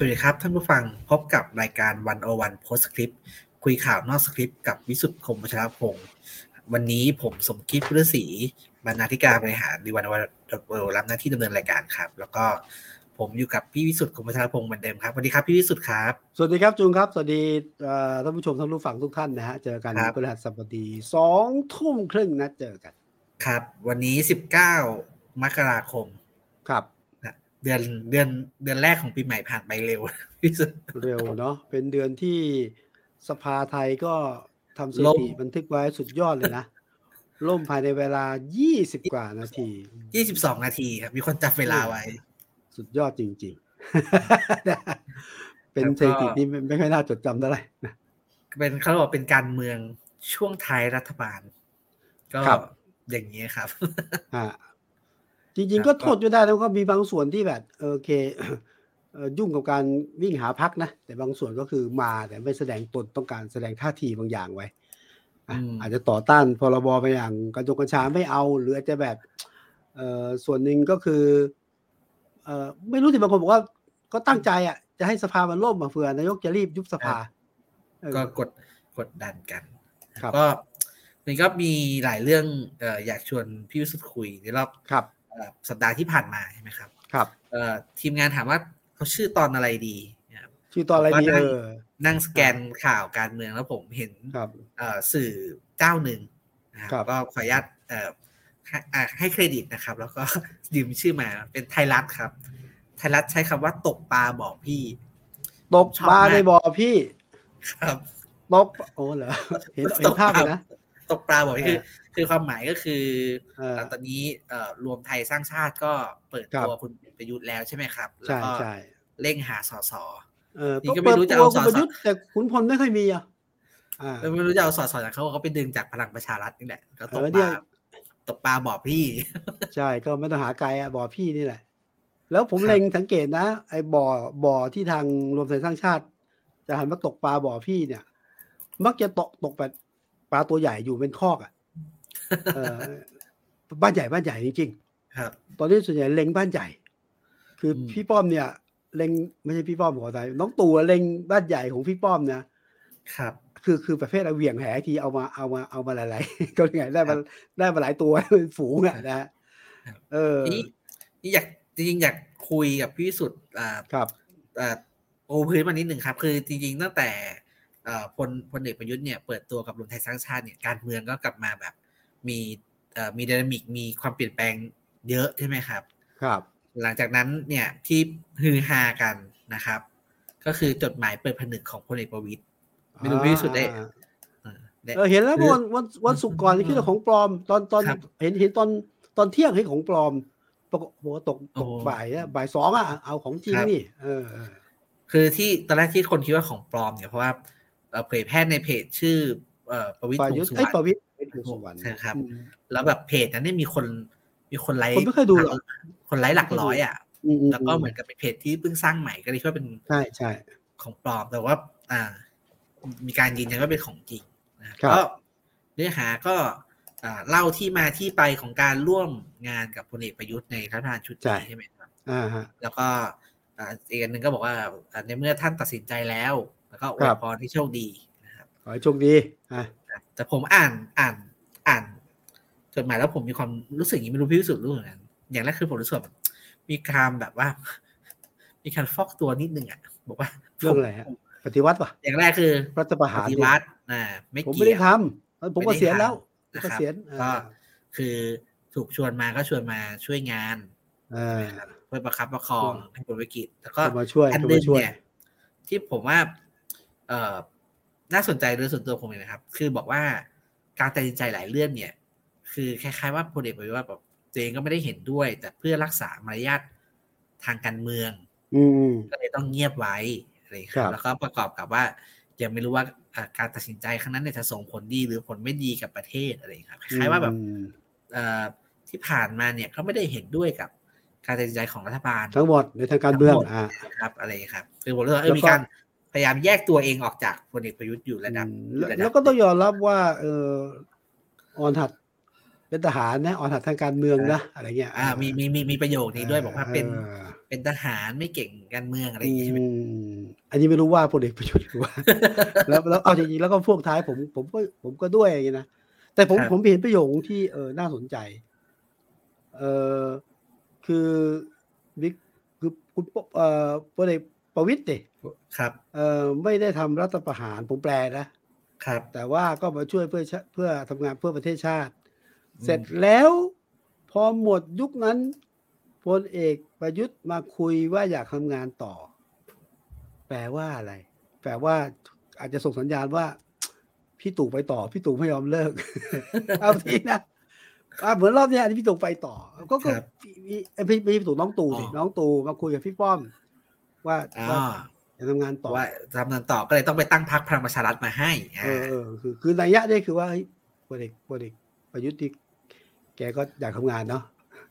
สวัสดีครับท่านผู้ฟังพบกับรายการวันโอวันโพสคริปคุยข่าวนอกสคริปต์กับวิสุทธ์คมวัชรพงศ์วันนี้ผมสมคิดพุทธศรีบรรณาธิการบริหารดีวันวันเวิรับหน้าที่ดำเนินรายการครับ แล้วก็ผมอยู่กับพี่วิสุทธ์คมวัชรพงศ์เหมือนเดิมครับสวัสดีครับพี่วิสุทธ์ครับ สวัสดีครับจูนครับสวัสดีท่านผู้ชมท่านผู้ฟังทุกท่านนะฮะเจอกันครับพฤหัสบดีสองทุ่มครึ่งนัดเจอกัน ครับ วันนี้สิบเก้ามกราคมครับนะ เดือนเดือนเดือนแรกของปีใหม่ผ่านไปเร็วพี่สุทธ์เร็วเนาะเป็นเดือนที่สภาไทยก็ทำสถิล่มติบันทึกไว้สุดยอดเลยนะ ล่มภายในเวลา 20 กว่านาทียี่สิบสองนาทีครับ มีคนจับเวลาไว้ สุดยอดจริง ๆ เป็นสถิติที่ไม่ไม่ค่อยน่าจดจำเท่าไหร่นะเป็นเขาบอกเป็นการเมืองช่วงท้ายรัฐบาล ก็ครับอย่างนี้ครับอ่า จริง ๆ ก็โทษอยู่ได้แล้วก็มีบางส่วนที่แบบเออโอเคเอ่อยุ่งกับการวิ่งหาพักนะ แต่บางส่วนก็คือมาแต่ไม่แสดงตนต้องการแสดงท่าทีบางอย่างไว้อะอืมอาจจะต่อต้านพรบไปอย่างกัญชงกัญชาไม่เอา หรืออาจจะแบบเอ่อส่วนหนึ่งก็คือเอ่อไม่รู้สิบางคนบอกว่า ก็ตั้งใจอะจะให้สภามันล่มมาเผื่อนายกจะรีบยุบสภาเออก็กดกดดันกันครับก็มันก็มีหลายเรื่องเอ่ออยากชวนพี่วิสุทธ์คุยในรอบครับเอ่อ สัปดาห์ที่ผ่านมาใช่ไหมครับ ครับเอ่อทีมงานถามว่าเขาชื่อตอนอะไรดีนะครับชื่อตอนอะไรดีผมก็นั่เองอนั่งสแกนข่าวการเมืองแล้วผมเห็นครับเอ่อสื่อเจ้าหนึ่งนะครับครับก็ขออนุญาตเอ่อให้อ่าให้เครดิตนะครับ แล้วก็ยืมชื่อมาเป็นไทยรัฐครับ ไทยรัฐใช้คำว่าตกปลาบอกพี่ ตกชอบปลามากในบ่อพี่ ครับตกโอ้เหรอเห็นเห็นภาพเลยนะ ตกปลาบอกพี่คือ คือความหมายก็คือเออตอนนี้เอ่อรวมไทยสร้างชาติก็เปิดครับตัวคุณประยุทธ์แล้วใช่ไหมครับใช่แล้วก็ใช่เร่งหาสสเออนี่ก็ก็ไม่เปิดรู้จะตัวเอาคุณสอประยุทธ์แต่ขุนพลไม่ค่อยมีอะอ่าแล้วไม่รู้จะเอาสสจากเขาเขาไปดึงจากพลังประชารัฐนี่แหละก็ตกเออปเนี่ลายตกปลาบอกพี่ ใช่ก็ไม่ต้องหาไกลอะบ่อพี่นี่แหละ แล้วผมครับเล็งสังเกตนะ ไอ้บ่อบ่อที่ทางรวมไทยสร้างชาติ จะหันมาตกปลาบ่อพี่เนี่ย มักจะตกตกแบบปลาตัวใหญ่อยู่เป็นคอกอะเออ บ้านใหญ่บ้านใหญ่จริงๆครับ ตอนนี้ส่วนใหญ่เล็งบ้านใหญ่ คืออมพี่ป้อมเนี่ย เล็งไม่ใช่พี่ป้อมขอใจน้องตู่เล็งบ้านใหญ่ของพี่ป้อมนะครับ คือคือประเภทเอาเหวี่ยงแหทีเอามาเอามาเอามาหลายๆก็ไงได้มาได้มาหลายตัวเป็นฝูงอะนะฮะครับเออนี่นี่อยากจริงๆอยากคุยกับพี่วิสุทธ์อ่าครับเอ่อโอพื้นมานิดหนึ่งครับ คือจริงๆตั้งแต่เอ่อพลพลเอกประยุทธ์เนี่ยเปิดตัวกับรวมไทยสร้างชาติเนี่ยการเมืองก็กลับมาแบบ มีเอ่อมีดินามิกมีความเปลี่ยนแปลงเยอะใช่ไหมครับ ครับ หลังจากนั้นเนี่ยที่ฮือฮากันนะครับ ก็คือจดหมายเปิดผนึกของพลเอกประวิตยไม่รู้พี่วิสุทธิ์ได้อ่าเออได้เออเห็นแล้วเมื่อวันวันวันศุกร์ก่อนที่คิดว่าของปลอม ตอนตอนครับเห็นเห็นตอนตอนเที่ยงเห็นของปลอมปรากฏโหตกตกโอ้บ่ายอะบ่ายสองอะเอาของจริงครับนี่เออเออคือที่ตอนแรกที่คนคิดว่าของปลอมเนี่ยเพราะว่าเอ่อเผยแพร่ในเพจชื่อ เอ่อประวิตรประวยุทงธ์ษ์สุวไอ้รยรณประวิตรเป็น สุวรรณใช่ครับอืมแล้วแบบเพจนั้นเนี่ยมีคนมีคนไลค์คนไม่เคยดูหรอกคนไลค์หลักร้อยอะอืมแล้วก็เหมือนกับเป็นเพจที่เพิ่งสร้างใหม่ก็เลยคิดว่าเป็นใช่ใช่ของปลอมแต่ว่า อ่า มีการยืนยันว่าเป็นของจริงนะครับครับก็เนื้อหาก็อ่าเล่าที่มาที่ไปของการร่วมงานกับพลเอกประยุทธ์ในรัฐบาลชุดนี้ใช่ไหมครับอ่าฮะแล้วก็อ่าอีกอันหนึ่งก็บอกว่าอ่าในเมื่อท่านตัดสินใจแล้ว แล้วก็อวคยรับพรที่โชคดีนะครับขอให้โชคดีอะ แต่ผมอ่านอ่านอ่านจดหมายแล้วผมมีความรู้สึกอย่างนี้ไม่รู้พี่รู้สึกรู้เหมือนกันอย่างแรกคือผมรู้สึกแบบมีการแบบว่า มีการฟอกตัวนิดนึงอะบอกว่าเรื่องอะไรฮะปฏิวัติป่ะอย่างแรกคือรัฐประปหารฏิวัติอ่าไม่ผมเกี่ไม่ได้ยวทำผมก็เสียณแล้วนะเกครับษียณก็อ่าคือถูกชวนมาก็ชวนมาช่วยงานอ่านะครับเพื่อประคับประคองให้ผลวิกฤตแล้วก็จะมาช่วยอันจะหนึมางช่วยเนี่ยที่ผมว่า เอ่อ น่าสนใจโดยส่วนตัวผมเองนะครับ คือบอกว่าการตัดสินใจหลายเรื่องเนี่ย คือคล้ายๆว่าพลเอกประยุทธ์ว่าแบบตัวเองก็ไม่ได้เห็นด้วย แต่เพื่อรักษามารยาททางการเมือง อืมก็เลยต้องเงียบไว้อะไรอย่างเงี้ยคครัรับบแล้วก็ประกอบกับว่า ยังไม่รู้ว่าอ่าการตัดสินใจครั้งนั้นเนี่ยจะส่งผลดีหรือผลไม่ดีกับประเทศอะไรอย่างเงี้ยครับคล้ายๆว่าแบบอืมเอ่อที่ผ่านมาเนี่ยเขาไม่ได้เห็นด้วยกับการตัดสินใจของรัฐบาล ทั้งหมดในทางการเมืองทั้งหมดอ่าครับ อะไรอย่างเงี้ยครับคือผมรู้สึกว่าเอแล้อวก็มีการพ ยายามแยกตัวเองออกจากพลเอกประยุทธ์อยู่ระดับอืมอยู่แล้วระดับแล้วก็ต้องยอมรับว่าเออออนหัดเป็นทหารนะอ่อนหัดทางการเมืองนะอะไรเงี้ยอ่ามีมีมีมีประโยคนี้ด้วยบอกว่าเป็นออเป็นทหารไม่เก่งการเมืองอะไรอย่างงี้ใช่ไหมอืมอันนี้ไม่รู้ว่าพลเอกประยุทธ์หรือว่า แล้วแล้วเอาจริงๆแล้วก็พวกท้ายผมผมก็ผมก็ด้วยอย่างนี้นะแต่ผมผมเห็นประโยคที่เออน่าสนใจ เออคือบิ๊กคือคุณปเอ่อพลเอกประวิตรเนี่ย ครับเออไม่ได้ทำรัฐประหารผมแปลนะครับ แต่ว่าก็มาช่วยเพื่อชาเพื่อทำงานเพื่อประเทศชาติอืมเสร็จแล้วพอหมดยุคนั้นพลเอกประยุทธ์มาคุยว่าอยากทำงานต่อ แปลว่าอะไร แปลว่าอาจจะส่งสัญญาณว่า พี่ตู่ไปต่อ พี่ตู่ไม่ยอมเลิก เอาทีนะอะเหมือนรอบเนี้ยอันนี้พี่ตู่ไปต่อ ก็ก็ครับมีเอ้ยพี่พี่ตู่น้องตู่สิอ๋อน้องตู่มาคุยกับพี่ป้อม ว่าอ๋ว่าอ จะทำงานต่อว่าทำงานต่อก็เลยต้องไปตั้งพรรคพลังประชารัฐมาให้เออ่าอเออคือคือนัยยะเนี่ยคือว่าเฮ้ยพลเอกพลเอกประยุทธ์ที่แกก็อยากทำงานเนาะ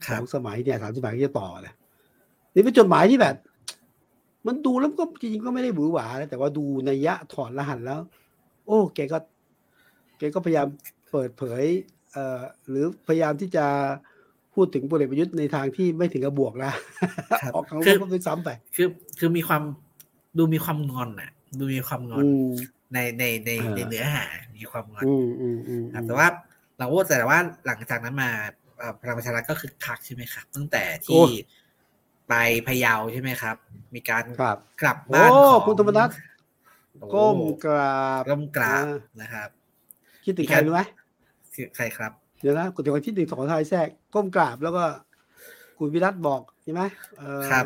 คสรัอบงสมัยเนี่ยสามสมัยก็จะต่อเลยนี่เป็นจดหมายที่แบบ มันดูแล้วก็จริงๆก็ไม่ได้หวือหวานะแต่ว่าดูนัยยะถอดรหัสแล้ว โอ้แกก็แกก็พยายามเปิดเผย เอ่อหรือพยายามที่จะพูดถึงพลเอกประยุทธ์ในทางที่ไม่ถึงกับบวกนะครับออกทางลคืบอก็ไปซ้ำไปคือคือมีความ ดูมีความงอนอะ ดูมีความงอนอืมในในในเออในเนื้อหา มีความงอนอืมอืมอืมครับแต่ว่าเราว่าแต่ว่าหลังจากนั้นมาเอ่อพลังประชารัฐก็คือคักใช่ไหมครับ ตั้งแต่ที่ไปพะเยาใช่ไหมครับ มีการครับกลับบ้านโอ้ของคุณธรรมนัสโอ้ก้มกราบก้มกราบอ่านะครับ คิดถึงใครรู้ไหมคือใครครับ เดี๋ยวนะคุณถึงวันที่หนึ่งสองไทยแทรกก้มกราบแล้วก็คุณวิรัตบอกใช่ไหมเออครับ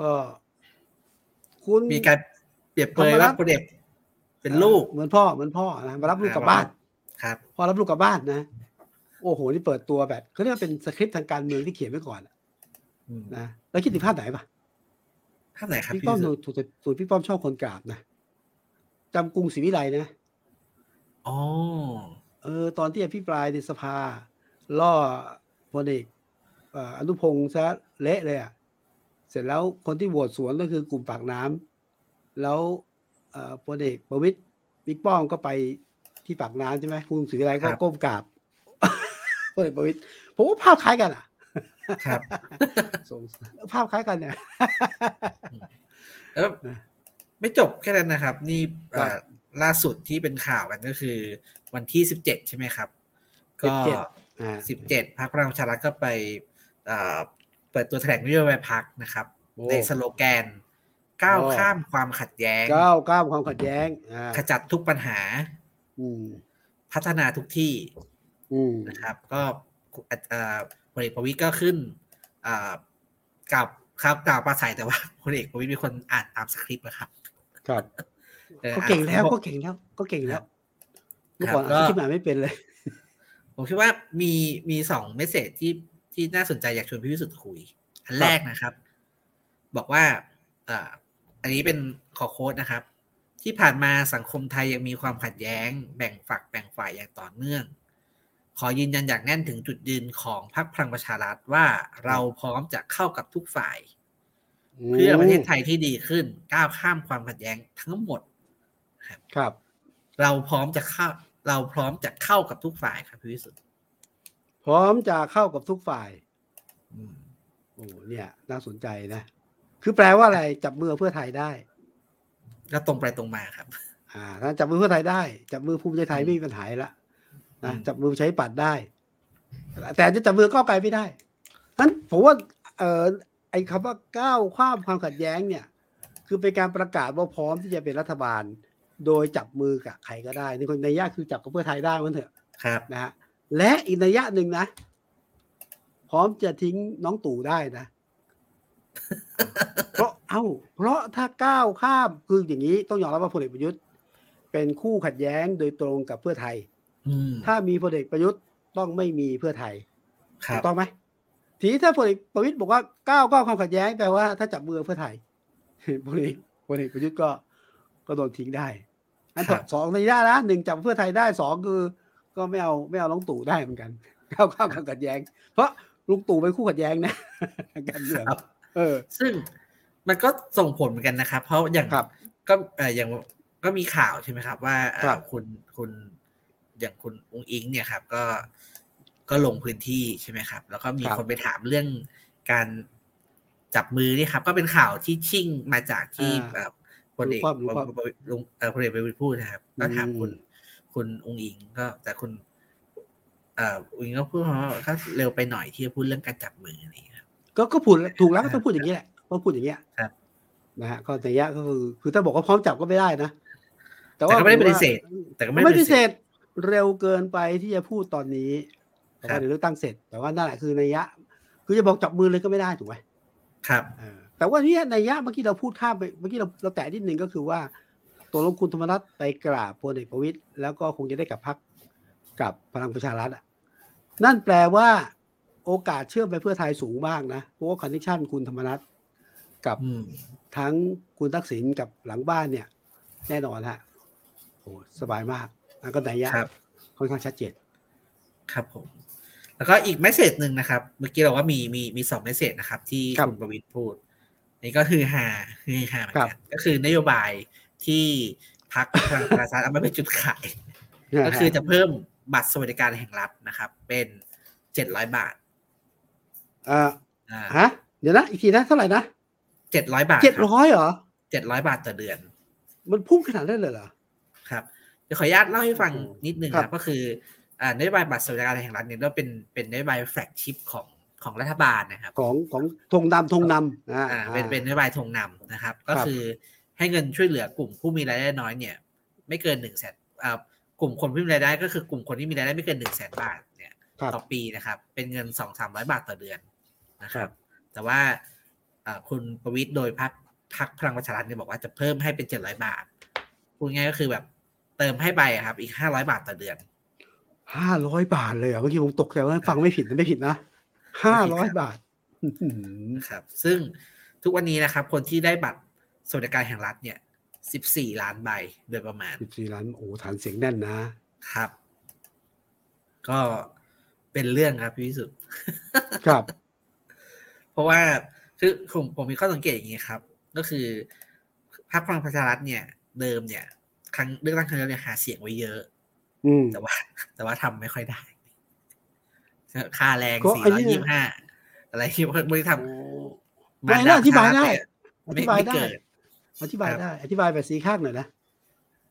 ก็ คุณมีการเปรียบเปรยธรรมนัว่าสพลเอกเป็นลูกเหมือนพ่อเหมือนพ่อนะมารับลูกกลับบ้านครับพอรับลูกกลับบ้านนะ โอ้โหนี่เปิดตัวแบบเขาเรียกว่าเป็นสคริปต์ทางการเมืองที่เขียนไว้ก่อนอะอืมนะแล้วคิดถึงภาพไหนปะภาพไหนครับพี่พี่ป้อมสุถูกถูกพี่ป้อมชอบคนกราบนะจำกรุงศรีวิไลนะอ๋อเออ ตอนที่อภิปรายในสภา ล่อพลเอกเอ่ออนุพงศ์ซะเละเลยอะเสร็จแล้วคนที่โหวตสวนก็คือกลุ่มปากน้ำแล้วเอ่อพลเอกประวิตยบิ๊กป้อมก็ไปที่ปากน้ำใช่ไหมคุณศรีวิไลก็ก้มกราบพลเอกประวิตยผมว่าภาพคล้ายกันอะ ครับสงสัยภาพคล้ายกันเนี่ยแล้วนะไม่จบแค่นั้นนะครับ นี่เอ่อครับล่าสุดที่เป็นข่าวกันก็คือวันที่สิบเจ็ดใช่ไหมครับ ก็17อ่าสิบเจ็ดพรรคพลังประชารัฐก็ไป เอ่อเปิดตัวแถลงนโยบายพรรคนะครับโอ้ในสโลแกน ก้าวโอ้ข้ามความขัดแย้ง ก้าวก้าวความขัดแย้งอ่าขจัดทุกปัญหาอืมพัฒนาทุกที่อืมนะครับ ก็เอ่อพลเอกประวิตยก็ขึ้นเอ่อกล่าวครับกล่าวปราศัยแต่ว่าพลเอกประวิตยเป็นคนอ่านตามสคริปต์นะครับครับออก็เก่งแล้วอ่านก็เก่งแล้วก็เก่งแล้วครับเมื่อก่อนครับก็อ่านที่อ่านไม่เป็นเลย ผมคิดว่ามีมีสองเมสเซจที่ ที่น่าสนใจอยากชวนพี่วิสุทธ์คุย อันแรกนะครับ บอกว่าอ่าอันนี้เป็นขอโค้ดนะครับ ที่ผ่านมาสังคมไทยยังมีความขัดแย้ง แบ่งฝักแบ่งฝ่ายอย่างต่อเนื่อง ขอยืนยันอย่างแน่นถึงจุดยืนของพรรคพลังประชารัฐว่าเราพร้อมจะเข้ากับทุกฝ่าย เพื่อประเทศไทยที่ดีขึ้นก้าวข้ามความขัดแย้งทั้งหมดครับ เราพร้อมจะเข้า เราพร้อมจะเข้ากับทุกฝ่ายครับพี่วิสุทธ์ พร้อมจะเข้ากับทุกฝ่ายอืมโอ้เนี่ยน่าสนใจนะ คือแปลว่าอะไรจับมือเพื่อไทยได้ก็ตรงไปตรงมาครับ อ่าถ้าจับมือเพื่อไทยได้ จับมือภูมิใจไทยอืมไม่มีปัญหาละนะอืมจับมือใช้ปัดได้ แต่จะจับมือก้าวไกลไม่ได้นั้นผมว่า เอ่อไอ้คำว่าก้าวข้ามความขัดแย้งเนี่ย คือเป็นการประกาศว่าพร้อมที่จะเป็นรัฐบาล โดยจับมือกับใครก็ได้ในคนในยะคือจับกับเพื่อไทยได้มันเถอะครับนะฮะ และอีกนัยยะหนึ่งนะ พร้อมจะทิ้งน้องตู่ได้นะ เพราะเอ้า เพราะถ้าก้าวข้ามคืออย่างนี้ต้องยอมรับว่าพลเอกประยุทธ์ เป็นคู่ขัดแย้งโดยตรงกับเพื่อไทยอืมถ้ามีพลเอกประยุทธ์ต้องไม่มีเพื่อไทยครัถูบกต้องไหมทีนี้ถ้าพลเอกประวิตยบอกว่าก้าวก้าวความขัดแย้งแปลว่าถ้าจับมือเพื่อไทยพลเอกพลเอกประยุทธ์ก็ก็โดนทิ้งได้อันครับสองในยะนะหนึ่งจับเพื่อไทยได้สองคือ ก็ไม่เอาไม่เอาลุงตู่ได้เหมือนกันก้าวข้ามความขัดแย้ง เพราะลุงตู่เป็นคู่ขัดแย้งนะทางการเมืองครับเออ ซึ่งมันก็ส่งผลเหมือนกันนะครับ เพราะอย่างครับก็เอออย่างก็มีข่าวใช่ไหมครับ ว่าเอ่อครับคุณคุณอย่างคุณองอิงเนี่ยครับ ก็ก็ลงพื้นที่ใช่ไหมครับ แล้วก็มีครับคนไปถามเรื่องการจับมือนี่ครับ ก็เป็นข่าวที่ชิ่งมาจากที่อ่าแบบพลเอกรู้ความรู้ความลุงเอ่อพลเอกประวิตรพูดนะครับ ก็ถามอืมคุณ คุณองค์อิงก็แต่คุณเอ่อองค์อิงก็พูดว่าก็เร็วไปหน่อยที่จะพูดเรื่องการจับมืออะไรอย่างเงี้ยครับก็ก็พูดถูกแล้วก็ต้องพูดอย่างนี้แหละต้องพูดอย่างเงี้ยครับนะฮะก็แต่ยะก็คือคือถ้าบอกว่าพร้อมจับก็ไม่ได้นะแต่ก็ไม่ได้ปฏิเสธแต่ก็ไม่ไม่ได้ปปฏิฏิเสเสธธเร็วเกินไปที่จะพูดตอนนี้ครับแต่ครัว่าเดี๋ยวเลือกตั้งเสร็จ แต่ว่านั่นแหละคือนัยยะ คือจะบอกจับมือเลยก็ไม่ได้ถูกไหมครับเออแต่ว่าเนี่ยนัยยะเมื่อกี้เราพูดข้ามไปเมื่อกี้เราเราแตะนิดนึงก็คือว่า ตัวลงคุณธรรมนัสไปกราบพลเอกประวิตรแล้วก็คงจะได้กับพรรคกับพลังประชารัฐอะนั่นแปลว่า โอกาสเชื่อมไปเพื่อไทยสูงมากนะเพราะว่า condition คุณธรรมนัสกับอืมทั้งคุณทักษิณกับหลังบ้านเนี่ย แน่นอนฮะโอ้สบายมากแล้วก็นัยยะครับค่อนข้างชัดเจนครับผม แล้วก็อีกเมสเซจหนึ่งนะครับ เมื่อกี้เราว่ามีมีมีสองเมสเซจนะครับ ที่ครับคุณประวิตรพูด นี่ก็คือฮาคือฮาเหมือนครักับนก็คือนโยบาย ที่พักพลังประชารัฐเอามาเป็นจุดขาย ก็คือจะเพิ่มบัตรสวัสดิการแห่งรัฐนะครับ เป็นเจ็ดร้อยบาทอ่าอ่าฮะเดี๋ยวนะ อีกทีนะเท่าไหร่นะเจ็ดร้อยบาทเจ็ดร้อยเหรอเจ็ดร้อยบาทต่อเดือน มันพุ่งขนาดนั้นเลยเหรอครับเดี๋ยวขออนุญาตเล่าให้ฟังโอ้โหนิดนึงครับครับก็คืออ่านโยบายบัตรสวัสดิการแห่งรัฐเนี่ยก็เป็นเป็นนโยบาย flagship ของของรัฐบาลนะครับ ของของธงนำธงนำอ่าอ่าเป็นเป็นนโยบายธงนำนะครับ ก็ครับคือ ให้เงินช่วยเหลือกลุ่มผู้มีรายได้น้อยเนี่ย ไม่เกินหนึ่งแสนอ่ากลุ่มคนผู้มีรายได้ก็คือกลุ่มคนที่มีรายได้ไม่เกินหนึ่งแสนบาทเนี่ยครับต่อปีนะครับ เป็นเงินสองสามร้อยบาทต่อเดือนนะคครัรับบแต่ว่าอ่าคุณประวิตรโดยพักพักพลังประชารัฐเนี่ยบอกว่าจะเพิ่มให้เป็นเจ็ดร้อยบาทพูดง่ายก็คือแบบเติมให้ไปอะครับ อีกห้าร้อยบาทต่อเดือนห้าร้อยบาทเลยเหรอเมื่อกี้ผมตกใจว่าฟังไม่ผิดนะไม่ผิดนะห้าร้อยบาทอื้อหือนะครับ ซึ่งทุกวันนี้นะครับ คนที่ได้บัตร สวัสดิการแห่งรัฐเนี่ย14ล้านใบโดยประมาณสิบสี่ล้านโอ้ฐานเสียงแน่นนะครับ ก็เป็นเรื่องครับพี่วิสุทธิ์ครับ เพราะว่าคือผมผมมีข้อสังเกตอย่างนี้ครับ ก็คือพรรคพลังประชารัฐเนี่ย เดิมเนี่ย ครั้งเลือกตั้งครั้งแล้วเนี่ยหาเสียงไว้เยอะ อืมแต่ว่า แต่ว่าทำไม่ค่อยได้ ค่าแรงก็สี่อันร้อนี้ยยี่ห้าอะไรที่ไม่ทโอ้ำไม่น่าอธิบายได้อไม่ธิบายไม่ได้เกิด อธิบายครับได้ อธิบายแบบสีข้างหน่อยนะ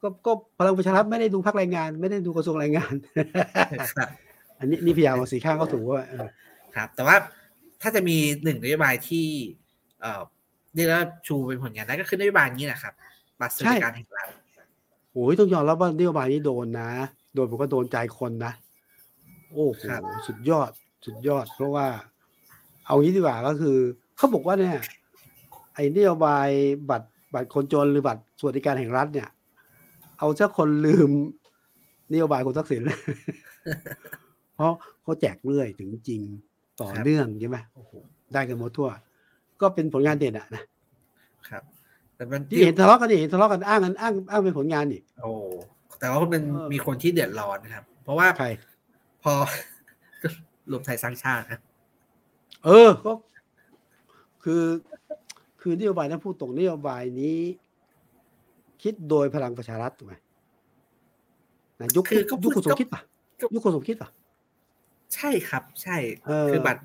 ก็ก็พลังประชารัฐไม่ได้ดูพักแรงงาน ไม่ได้ดูกระทรวงแรงงานครับอันนี้นี่พยายามเอาสีข้างเขาถูกว่าเออครับ แต่ว่าถ้าจะมีหนึ่งนโยบายที่ เอ่อเรียกว่าชูเป็นผลงานได้ก็คือนโยบายนี้แหละครับบัตรสวัสดิการแห่งรัฐโอ้ยต้องยอมรับว่านโยบายนี้โดนนะ โดนผมก็โดนใจคนนะ โอ้โหครับสุดยอด สุดยอด เพราะว่า เอางี้ดีกว่าก็คือ เขาบอกว่าเนี่ยไอ้นโยบายบัตร บัตรคนจนหรือบัตรสวัสดิการแห่งรัฐเนี่ย เอาซะคนลืมนโยบายคุณทักษิณเพราะเขาแจกเรื่อยถึงจริงต่อครับเนื่องใช่ไหมโอ้โหได้กันหมดทั่ว ก็เป็นผลงานเด่นอะนะครับ แต่มันที่เห็นทะเลาะกันนี่เห็นทะเลาะกันอ้างกันอ้างอ้างเป็นผลงานนี่โอ้แต่ว่ามันเออมีคนที่เดือดร้อนนะครับ เพราะว่าใครพอรวมไทยสร้างชาตินะเออก็คือ คือนโยบายนั้นพูดตรงนโยบายนี้ คิดโดยพลังประชารัฐถูกไหมนะยุคคือก็ยุคคุณสมก็คิดป่ะยุคคุณสมคิดป่ะ ใช่ครับ ใช่เออคือบัตร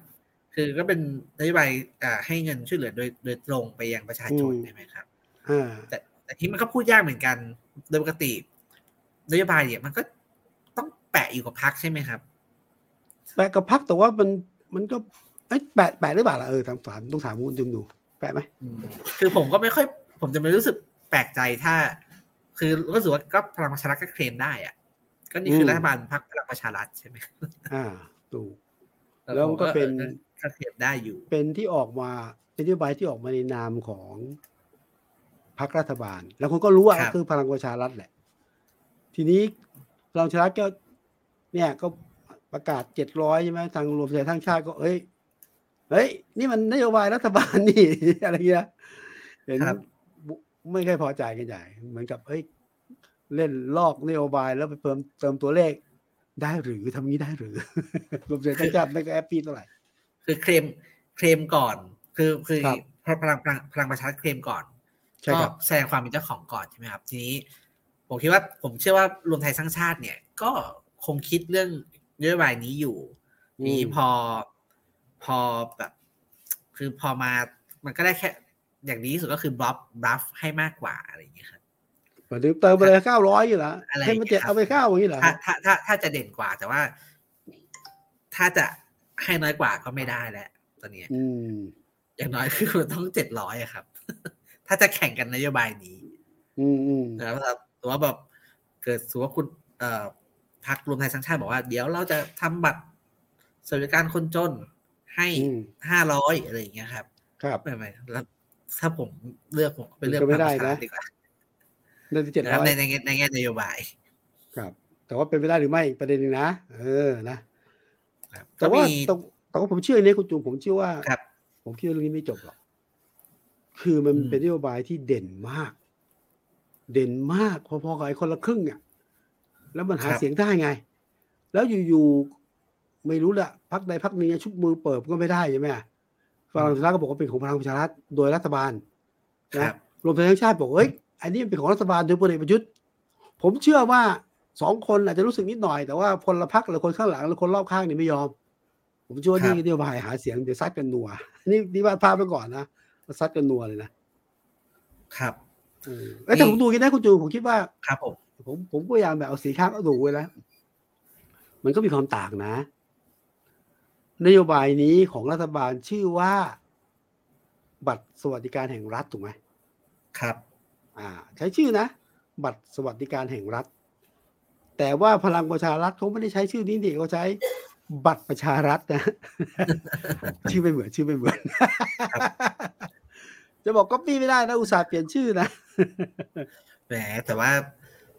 คือก็เป็นนโยบายอ่าให้เงินช่วยเหลือโดยโดยตรงไปยังประชาชนอืมใช่ไหมครับอ่าแต่แต่ที่มันก็พูดยากเหมือนกัน โดยปกตินโยบายเนี่ยมันก็ต้องแปะอยู่กับพักใช่ไหมครับแปะกับพักแต่ว่ามันมันก็เอ้ยแปะแปะหรือเปล่าล่ะเออถามถามต้องถามคุณจุมดู แปะไหมอืมคือผมก็ไม่ค่อย ผมจะไม่รู้สึกแปลกใจถ้า คือก็รู้สึกว่าก็พลังประชารัฐก็เคลมได้อะก็นี่คือรัฐบาลพรรคพลังประชารัฐใช่ไหมอ่าถูกแล้วมันก็เป็นออก็เคลมได้อยู่ เป็นที่ออกมาเป็นนโยบายที่ออกมาในนามของพรรครัฐบาล แล้วคนก็รู้ว่าครับคือพลังประชารัฐแหละ ทีนี้พลังประชารัฐก็ เนี่ยก็ประกาศเจ็ดร้อยใช่ไหมทางรวมใจทั้งชาติก็เอ้ย เฮ้ย นี่มันนโยบายรัฐบาลนี่ อะไรเงี้ยเห็นครับไม่ค่อยพอใจกันใหญ่ เหมือนกับเอ้ยเล่นลอกนโยบายแล้วไปเพิ่มเติมตัวเลขได้หรือทำงี้ได้หรือรวมใจทั้งชาติไม่ก็แอปปี้เท่าไหร่ คือเคลมเคลมก่อน คือคือครับพลังพลังพลังประชารัฐเคลมก่อนใช่ก็ครับแสดงความเป็นเจ้าของก่อนใช่ไหมครับ ทีนี้ ผมคิดว่าผมเชื่อว่ารวมไทยสร้างชาติเนี่ย ก็คงคิดเรื่องนโยบายนี้อยู่ นี้พอ พอแบบคือพอมามันก็ได้แค่ อย่างนี้สุดก็คือบล็อบบลัฟให้มากกว่าอะไรอย่างเงี้ยครับหมายถึงเติมไปเลยเก้าร้อยอยู่แล้วอะไรให้มันเจ็ดเอาไปเก้าอย่างนี้เหรอถ้าถ้าถ้าถ้าจะเด่นกว่าแต่ว่า ถ้าจะให้น้อยกว่าก็ไม่ได้แล้วตอนเนี้ยอืมอย่างน้อยคือมันต้องเจ็ดร้อยอะครับ ถ้าจะแข่งกันนโยบายนี้ อืมอืมนะครับแต่ว่าแบบเกิดสมมติว่าคุณ เอ่อพรรครวมไทยสร้างชาติบอกว่า เดี๋ยวเราจะทำบัตรสวัสดิการคนจน ให้อืมห้าร้อยอะไรอย่างเงี้ยครับ ครับไม่ไม่แล้วถ้าผมเลือกผมก็ไปเลือกก็ไม่ได้พลังประชารันะฐดีกว่าเดือนที่เจ็ดนะคร้รับอยในในแง่ในแง่นโยบาย ครับ แต่ว่าเป็นไปได้หรือไม่ประเด็นหนึงนะเออนะครับแต่ก็ว่ามีแต่แต่ว่าผมเชื่ออย่างนี้คุณจูนผมเชื่อว่าครับผมคิดว่าเรื่องนี้ไม่จบหรอกคือมันอืมเป็นนโยบายที่เด่นมาก เด่นมากพอๆกับไอ้คนละครึ่งอะแล้วมันหาเสียงได้ไง แล้วอยู่ๆ ไม่รู้ละพักใดพักหนึ่งชุบมือเปิดก็ไม่ได้ใช่ไหมฝรั่งประชารัฐก็บอกว่าเป็นของพลังประชารัฐโดยรัฐบาลครันะบรวมไทยสร้างชาติบอกเฮ้ยอันนี้มันเป็นของรัฐบาลโดยพลเอกประยุทธ์ผมเชื่อว่าสองคนอาจจะรู้สึกนิดหน่อย แต่ว่าพลพรรคหรือคนข้างหลังหรือคนรอบข้างนี่ไม่ยอม ผมเชื่อว่านี่ครับนโยบายหาเสียงเดี๋ยวซัดกันนัวนี่นี่ว่าดภาพไปก่อนนะซัดกันนัวเลยนะครับเออเอ้ยแต่ผมดูกันนะคุณจูผมคิดว่าครับผมผมผมพยายามแบบเอาสีข้างเอาดูไว้แล้วมันก็มีความต่างนะ นโยบายนี้ของรัฐบาลชื่อว่า บัตรสวัสดิการแห่งรัฐถูกไหมครับ อ่า ใช้ชื่อนะ บัตรสวัสดิการแห่งรัฐ แต่ว่าพลังประชารัฐเขาไม่ได้ใช้ชื่อนี้ดิเขาใช้บัตรประชารัฐนะ ชื่อไม่เหมือนชื่อไม่เหมือน จะบอกก็ปี้ไม่ได้นะ อุตส่าห์เปลี่ยนชื่อนะแหมแต่ว่า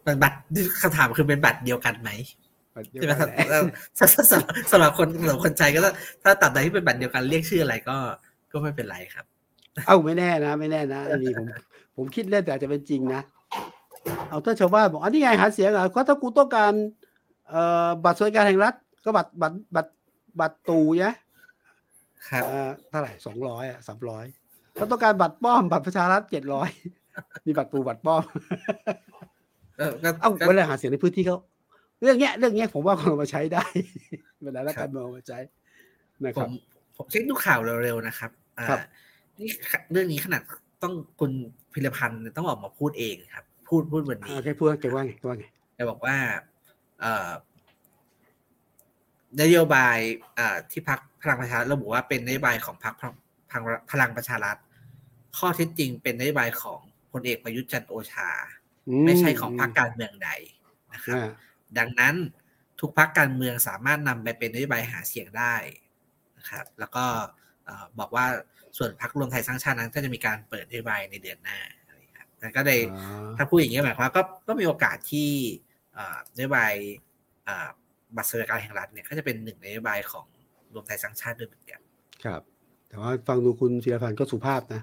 มันบัตรคำถามคือเป็นบัตรเดียวกันไหมบัตรเดียว ใช่ไหมกันครับแหละสำสำหรับสำหรับคนสำหรับคนใจก็ถ้าถ้าตัดใดที่เป็นบัตรเดียวกันเรียกชื่ออะไรก็ก็ไม่เป็นไรครับ เอ้าไม่แน่นะ ไม่แน่นะอันนี้ผม ผมคิดเล่นแต่อาจจะเป็นจริงนะ เอาถ้าชาวบ้านบอกอันนี้ไงหาเสียงเหรอะก็ถ้ากูต้องการเอ่อบัตรสวัสดิการแห่งรัฐ ก็บัตรบัตรบัตรบัตรตูนะครับเอ่อเท่าไหร่สองร้อยอะสามร้อยถ้าต้องการบัตรป้อมบัตรประชารัฐเจ็ดร้อยมีบัตรปูบัตรป้อม เออก็เอ้าก็เวลาหาเสียงในพื้นที่เขา เรื่องเนี้ย เรื่องเนี้ยผมว่าคนเอามาใช้ได้เวลาแล้วครักาบรเมืองเอามาใช้นะผครับมผมเช็คดูข่าวเร็วๆนะครับอ่าครับนี่เรื่องนี้ขนาดต้องคุณพิรพันธ์ต้องออกมาพูดเองครับ พูดพูดวันนี้อ่าแกพูดแกว่าไงแกว่าไงแกบอกว่า เอ่อนโยบายอ่าที่พักพลังประชารัฐระบุว่าเป็นนโยบายของพรรคพลังพลังพลังประชารัฐ ข้อเท็จจริงเป็นนโยบายของพลเอกประยุทธ์จันทร์โอชา ไม่ใช่ของพรรคการเมืองใดนะครับอ่า ดังนั้นทุกพรรคการเมืองสามารถนำไปเป็นนโยบายหาเสียงได้นะครับแล้วก็เอ่อบอกว่าส่วนพรรครวมไทยสร้างชาตินั้นก็จะมีการเปิดนโยบายในเดือนหน้าอะไรครับนั่นก็เลยอ่าถ้าพูดอย่างนี้หมายความว่าก็ก็มีโอกาสที่เอ่อนโยบายเอ่อบัตรสวัสดิการแห่งรัฐเนี่ยก็จะเป็นหนึ่งในนโยบายของรวมไทยสร้างชาติด้วยเหมือนกันครับ แต่ว่าฟังดูคุณศิรพันธ์ก็สุภาพนะ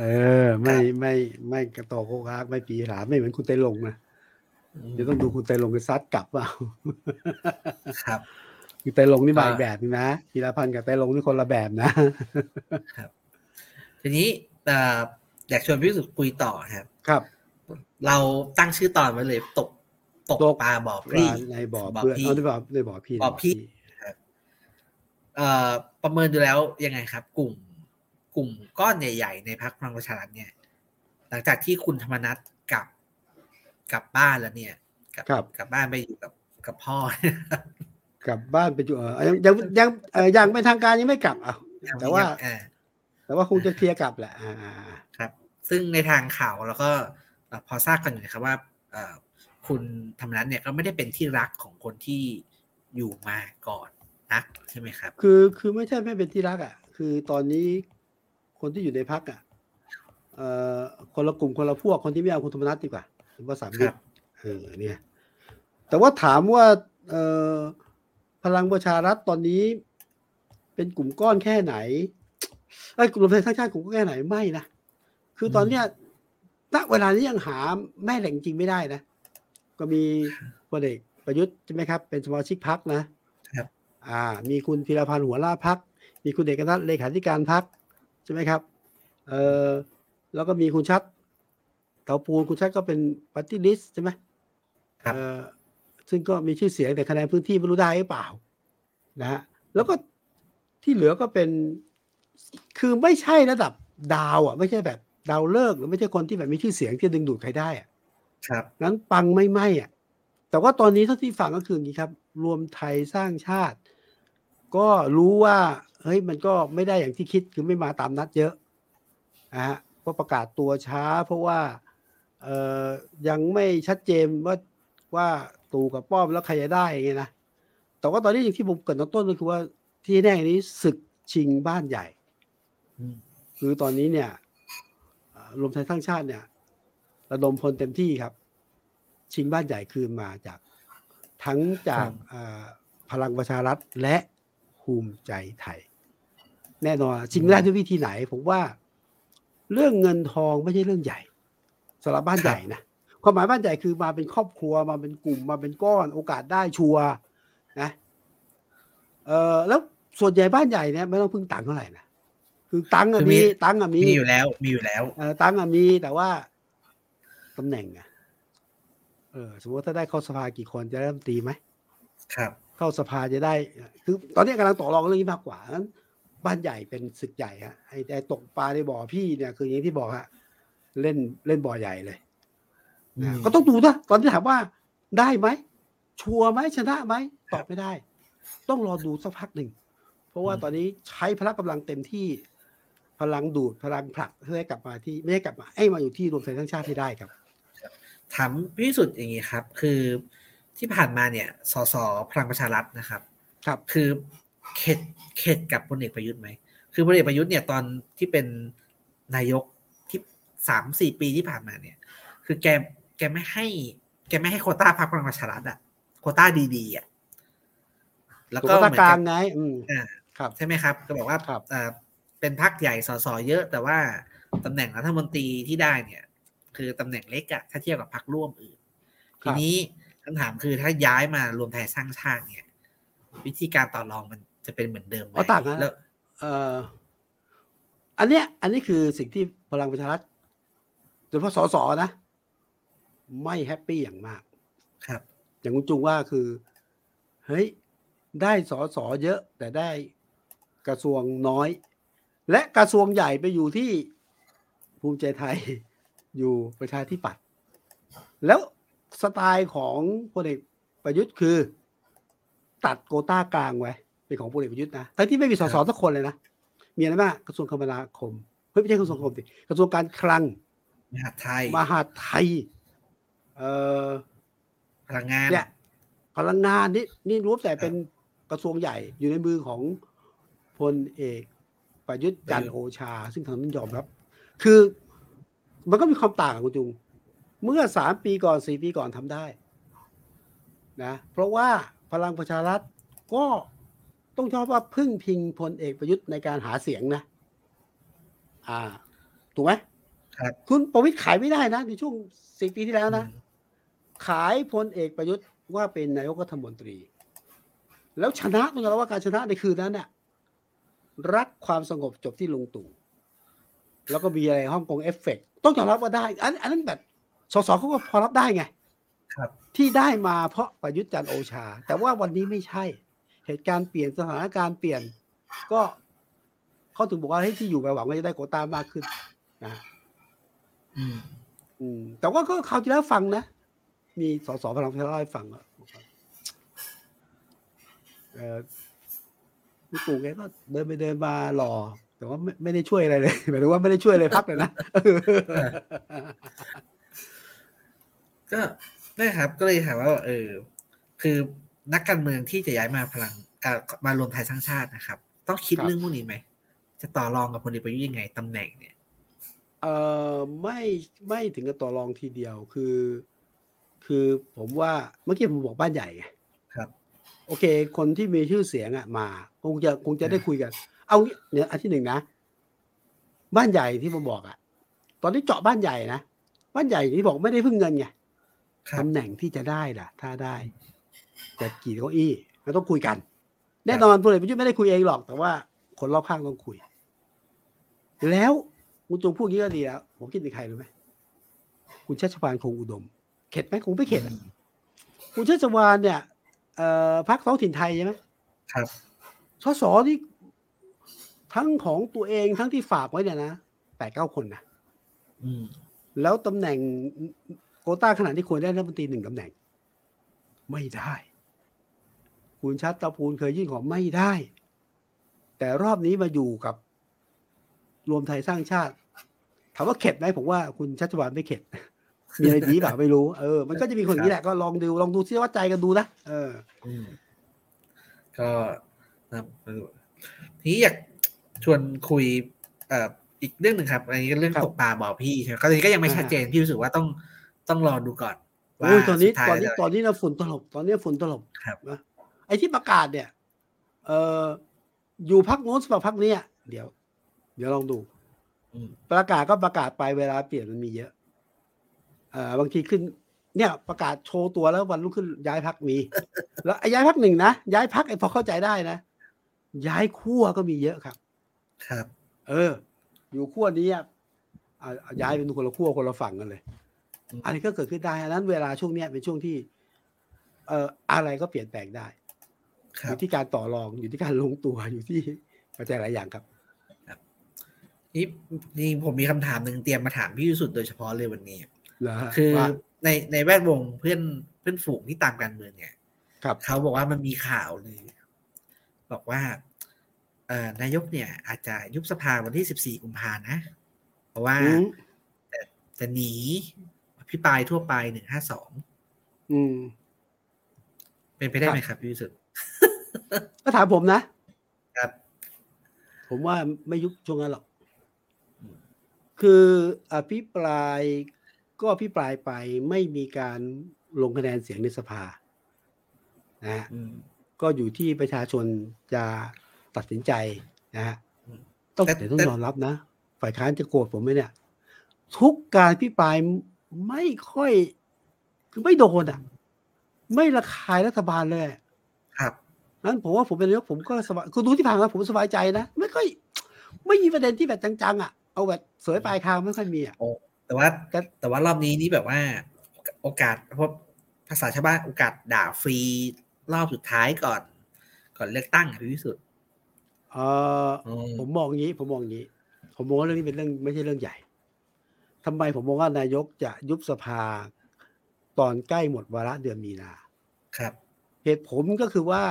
เออ ไม่ไม่ไม่กระโตกโคกฮักไม่ปีหลาไม่เหมือนคุณไตรลงนะ เดี๋ยวต้องดูคุณไตรลงไปซัดกลับเปล่าครับคุณไตรลงนี่มาก็อีกแบบนึงนะศิรพันธ์กับไตรลงนี่คนละแบบนะทีนี้เอ่ออยากชวนพี่สุดคุยต่อครับ ครับ เราตั้งชื่อตอนไว้เลยตกตกตกปลาบ่อพรี่ในบ่อบ่อเพื่อนพี่เอาได้บ่อได้บ่อพี่บ่อพี่เอ่อประเมินดูแล้วยังไงครับ กลุ่ม กลุ่มก้อนใหญ่ ๆ ในพรรคพลังประชารัฐเนี่ย หลังจากที่คุณธรรมนัฐ กลับกลับบ้านแล้วเนี่ยกลับครับ กลับบ้านไปอยู่กับกับพ่อ กลับบ้านไปอยู่เออยังยังยังเออยังเป็นทางการยังไม่กลับอะแต่ว่า เออแต่ว่าคงจะเคลียร์กลับแหละอ่าอ่าอ่าครับ ซึ่งในทางข่าวเราก็เอ่อพอทราบกันอยู่นะครับว่าเอ่อคุณธรรมนัฐเนี่ยก็ไม่ได้เป็นที่รักของคนที่อยู่มาก่อนนักใช่ไหมครับ คือคือไม่ใช่ไม่เป็นที่รักอะ คือตอนนี้คนที่อยู่ในพักอะเอ่อคนละกลุ่มคนละพวกคนที่ไม่เอาคุณธรรมนัฐดีกว่า ผมว่าสามคมิรัตบรเออเนี่ย แต่ว่าถามว่าเอ่อพลังประชารัฐตอนนี้ เป็นกลุ่มก้อนแค่ไหนไอ้ยกลุ่มรวมไทยสร้างชาติกลุ่มก้อนแค่ไหนไม่นะคือตอนเนี้ยณเวลานี้ยังหาแม่แหล่งจริงไม่ได้นะ ก็มีพลเอกประยุทธ์ใช่ไหมครับ เป็นสมาชิกพักนะครับ อ่า มีคุณพีรพันธ์หัวหน้าพัก มีคุณเอกนัทเลขาธิการพักใช่ไหมครับ เออแล้วก็มีคุณชัด เตาปูนคุณชัดก็เป็นปฏิลิสใช่ไหมครับเออซึ่งก็มีชื่อเสียงแต่คะแนนพื้นที่ไม่รู้ได้หรือเปล่านะฮะแล้วก็ที่เหลือก็เป็น คือไม่ใช่ระดับดาวอะ ไม่ใช่แบบดาวเลิกหรือไม่ใช่คนที่แบบมีชื่อเสียงที่ดึงดูดใครได้อะครับนั้นปังไม่ไหมอะ แต่ว่าตอนนี้เท่าที่ฟังก็คืออย่างนี้ครับ รวมไทยสร้างชาติ ก็รู้ว่า เฮ้ยมันก็ไม่ได้อย่างที่คิดคือไม่มาตามนัดเยอะนะฮะก็ประกาศตัวช้า เพราะว่า เอ่อยังไม่ชัดเจนว่าว่าตู่กับป้อมแล้วใครจะได้ไงนะแต่ว่าตอนนี้อย่างที่ผมเกริดตอนต้นก็คือว่าที่แน่นี้ศึกชิงบ้านใหญ่อืมคือตอนนี้เนี่ยเอ่อรวมไทยสร้างชาติเนี่ย ระดมพลเต็มที่ครับ ชิงบ้านใหญ่คืนมาจากทั้งจากเอ่อพลังประชารัฐและภูมิใจไทย แน่นอนชิงได้ด้วยวิธีไหน ผมว่า เรื่องเงินทองไม่ใช่เรื่องใหญ่ สำหรับบ้านใหญ่นะความหมายบ้านใหญ่คือมาเป็นครอบครัวมาเป็นกลุ่มมาเป็นก้อนโอกาสได้ชัวร์นะเออแล้วส่วนใหญ่บ้านใหญ่เนี่ยไม่ต้องพึ่งตังค์เท่าไหร่นะคือตังค์อะคือมีมีตังค์อะมีมีอยู่แล้ว มีอยู่แล้วเออตังค์อะมีแต่ว่าตำแหน่งอะเออสมมติว่าถ้าได้เข้าสภากี่คนจะได้รัฐมนตรีไหมครับ เข้าสภาจะได้คือตอนนี้กำลังต่อรองเรื่องนี้มากกว่านั้นบ้านใหญ่เป็นศึกใหญ่ฮะไอ้ไอ้ตกปลาในบ่อพี่เนี่ยคืออย่างที่บอกฮะ เล่นเล่นบ่อใหญ่เลยอืมนะก็ต้องดูนะตอนที่ถามว่าได้ไหมชัวร์ไหมชนะไหมตอบไม่ได้ ต้องรอดูสักพักหนึ่ง เพราะว่าตอนนี้ใช้พละกำลังเต็มที่ พลังดูดพลังผลักเพื่อให้กลับมาที่ไม่ให้กลับมาให้มาอยู่ที่รวมไทยสร้างชาติให้ได้ครับถามพิสุทธิ์อย่างนี้ครับ คือที่ผ่านมาเนี่ยสสพลังประชารัฐนะครับ ครับ คือเข็ดเข็ดกับพลเอกประยุทธ์ไหมคือพลเอกประยุทธ์เนี่ยตอนที่เป็นนายกที่ สามสี่ปีที่ผ่านมาเนี่ย คือแกแกไม่ให้ แกไม่ให้โควต้าพรรคพลังประชารัฐอะโควต้าดีๆอะแล้วตัวก็ตาเหมือนกลากังบไงอืมอ่าครับใช่ไหมครับ ก็บอกว่าครับเอ่อเป็นพักใหญ่สสเยอะ แต่ว่าตำแหน่งรัฐมนตรีที่ได้เนี่ย คือตำแหน่งเล็กอะถ้าเทียบกับพักร่วมอื่นครัทีบนี้คำถามคือถ้าย้ายมารวมไทยสร้างชาติเนี่ย วิธีการต่อรองมันจะเป็นเหมือนเดิมไหมเอาต่างกันแล้วเอ่ออันเนี้ย อันนี้คือสิ่งที่พลังประชารัฐ โดยเฉพาะสสนะ ไม่ happy อย่างมาก ครับ อย่างคุณจุงว่าคือเฮ้ยได้สอสอเยอะ แต่ได้กระทรวงน้อย และกระทรวงใหญ่ไปอยู่ที่ภูมิใจไทยอยู่ประชาธิปัตย์แล้วสไตล์ของพลเอกประยุทธ์คือ ตัดโกต้ากลางไว้เป็นของพลเอกประยุทธ์นะทั้งที่ไม่มีสสสักคนเลยนะ มีอะไรบ้างกระทรวงคมนาคมเฮ้ยไม่ใช่กระทรวงคมนาคมสิกระทรวงการคลัง มหาดไทยมหาดไทย เอ่อพลังงานเนี่ยพลังงานนี่นี่รวมแต่เป็นกระทรวงใหญ่อยู่ในมือของพลเอก ประยุทธ์จันทร์โอชา ซึ่งทางนั้นยอมรับ คือมันก็มีความต่างกับคุณจุง เมื่อสามปีก่อนสี่ปีก่อนทำได้นะเพราะว่าพลังประชารัฐก็ต้องชอบว่าพึ่งพิงพลเอกประยุทธ์ในการหาเสียงนะ อ่า ถูกไหม ครับคุณประวิตรขายไม่ได้นะในช่วงสี่ปีที่แล้วนะอืมขายพลเอกประยุทธ์ว่าเป็นนายกรัฐมนตรี แล้วชนะต้องยอมรับว่าการชนะในคืนนั้นน่ะรักความสงบจบที่ลุงตู่แล้วก็มีอะไรฮ่องกงเอฟเฟกต์ต้องยอมรับว่าได้ อันอันนั้นแบบสสเขาก็พอรับได้ไง ครับ ที่ได้มาเพราะประยุทธ์จันทร์โอชา แต่ว่าวันนี้ไม่ใช่ เหตุการณ์เปลี่ยนสถานการณ์เปลี่ยน ก็เขาถึงบอกว่าให้ย้ายที่อยู่ไปหวังว่าจะได้โควต้ามากขึ้นนะ อืมอืมแต่ว่าก็คราวที่แล้วฟังนะ มีสสพลังประชารัฐให้ฟังอะบอกว่าเออพี่ตู่แกก็เดินไปเดินมาหล่อแต่ว่าไม่ไม่ได้ช่วยอะไรเลยหมายถึงว่าไม่ได้ช่วยอะไรพักเลยนะก็ได้ครับ ก็เลยถามว่า เออ คือนักการเมืองที่จะย้ายมาพลังเอ่อมารวมไทยสร้างชาตินะครับ ต้องคิดครับเรื่องพวกนี้ไหมจะต่อรองกับพลเอกประยุทธ์ยังไงตำแหน่งเนี่ย เออไม่ไม่ถึงกับต่อรองทีเดียวคือ คือผมว่าเมื่อกี้ผมบอกบ้านใหญ่ไงครับ โอเค คนที่มีชื่อเสียงอะ มา คงจะคงจะได้คุยกัน เอางี้เนี่ยอันที่หนึ่งนะ บ้านใหญ่ที่ผมบอกอะ ตอนนี้เจาะบ้านใหญ่นะบ้านใหญ่ที่บอกไม่ได้พึ่งเงินไงครับตำแหน่งที่จะได้ล่ะ ถ้าได้จะกี่เก้าอี้เราต้องคุยกัน แน่นอนพลเอกประยุทธ์ไม่ได้คุยเองหรอก แต่ว่าคนรอบข้างต้องคุย แล้ว คุณจงพูดอย่างนี้ก็ดีแล้วผมคิดถึงใครรู้ไหมคุณชัชวานคงอุดม เข็ดไหมคงไม่เข็ดอะคุณชัชวานเนี่ยเอ่อพักท้องถิ่นไทยใช่ไหมครับสสที่ทั้งของตัวเองทั้งที่ฝากไว้เนี่ยนะแปดเก้าคนนะอืมแล้วตำแหน่งโควต้าขนาดที่ควรได้รัฐมนตรีหนึ่งตำแหน่ง ไม่ได้ คุณชัดตะพูลเคยยื่นขอไม่ได้ แต่รอบนี้มาอยู่กับ รวมไทยสร้างชาติ ถามว่าเข็ดไหมผมว่าคุณชัชวานไม่เข็ดมีอะไรดีเปล่าไม่รู้เออมันก็จะมีคนอย่างนี้แหละก็ลองดูลองดูซิว่าใจกันดูนะเอออืมก็นะครับทีนี้อยากชวนคุยเอ่ออีกเรื่องหนึ่งครับอันนี้ก็เรื่องครับตกปลาบ่อพี่ใช่ไหมก็ตอนนี้ก็ยังไม่อ่าชัดเจนพี่รู้สึกว่าต้องต้องรอดูก่อนว่าโอ้ยตอนนี้สุดท้ายตอนนี้จะตอนนี้นะฝุ่นตลบตอนนี้ฝุ่นตลบครับนะไอ้ที่ประกาศเนี่ย เอออยู่พักโน้นสำหรับพักนี้อะเดี๋ยว เดี๋ยวลองดูอืม ประกาศก็ประกาศไปเวลาเปลี่ยนมันมีเยอะเอ่อบางทีขึ้น เนี่ยประกาศโชว์ตัวแล้ววันรุ่งขึ้นย้ายพักมี แล้วไอ้ย้ายพักหนึ่งนะย้ายพักไอ้พอเข้าใจได้นะย้ายขั้วก็มีเยอะครับ ครับ เออ อยู่ขั้วนี้อะอะย้ายเป็นคนละขั้วคนละฝั่งกันเลยอืมอันนี้ก็เกิดขึ้นได้อันนั้นเวลาช่วงเนี้ยเป็นช่วงที่ เอ่ออะไรก็เปลี่ยนแปลงได้คอรับยู่ที่การต่อรองอยู่ที่การลงตัวอยู่ที่ปัจจัยหลายอย่างครับ นี่นี่ผมมีคำถามหนึ่งเตรียมมาถามพี่วิสุทธ์โดยเฉพาะเลยวันนี้เหรอฮะคือว่าในในแวดวงเพื่อนเพื่อนฝูงที่ตามการเมืองเนี่ยครับเขาบอกว่ามันมีข่าวเลย บอกว่า เอ่อนายกเนี่ย อาจจะยุบสภาวันที่สิบสี่กุมภานะ เพราะว่าอืมจะหนีพิปรายทั่วไปหนึ่งห้าสองอืมเป็นไปได้ไหมครับครับพี่วิสุทธ์ก็ถามผมนะครับ ผมว่าไม่ยุบช่วงนั้นหรอกอืม คืออภิปรายก็อภิปรายไปไม่มีการลงคะแนนเสียงในสภานะฮะอืมก็อยู่ที่ประชาชนจะตัดสินใจนะฮะอืมต้องแต่แต่ต้องแต่ยอมรับนะ ฝ่ายค้านจะโกรธผมไหมเนี่ย ทุกการพิปรายไม่ค่อย คือไม่โดนอะ ไม่ระคายรัฐบาลเลย ครับนั้นผมว่าผมเป็นนายกผมก็สบายคือดูที่ผ่านมาผมสบายใจนะ ไม่ค่อย ไม่มีประเด็นที่แบบจังๆอะ เอาแบบเสยปลายคางไม่ค่อยมีอะแต่ว่าแต่แต่ว่ารอบนี้นี่แบบว่า โอกาสเพราะภาษาชาวบ้านโอกาสด่าฟรีรอบสุดท้ายก่อน ก่อนเลือกตั้งอะพี่วิสุทธ์เอออืมผมมองอย่างนี้ ผมมองอย่างนี้ ผมมองว่าเรื่องนี้เป็นเรื่องไม่ใช่เรื่องใหญ่ทำไมผมมองว่านายกจะยุบสภาตอนใกล้หมดวาระเดือนมีนา ครับ เหตุผลก็คือว่า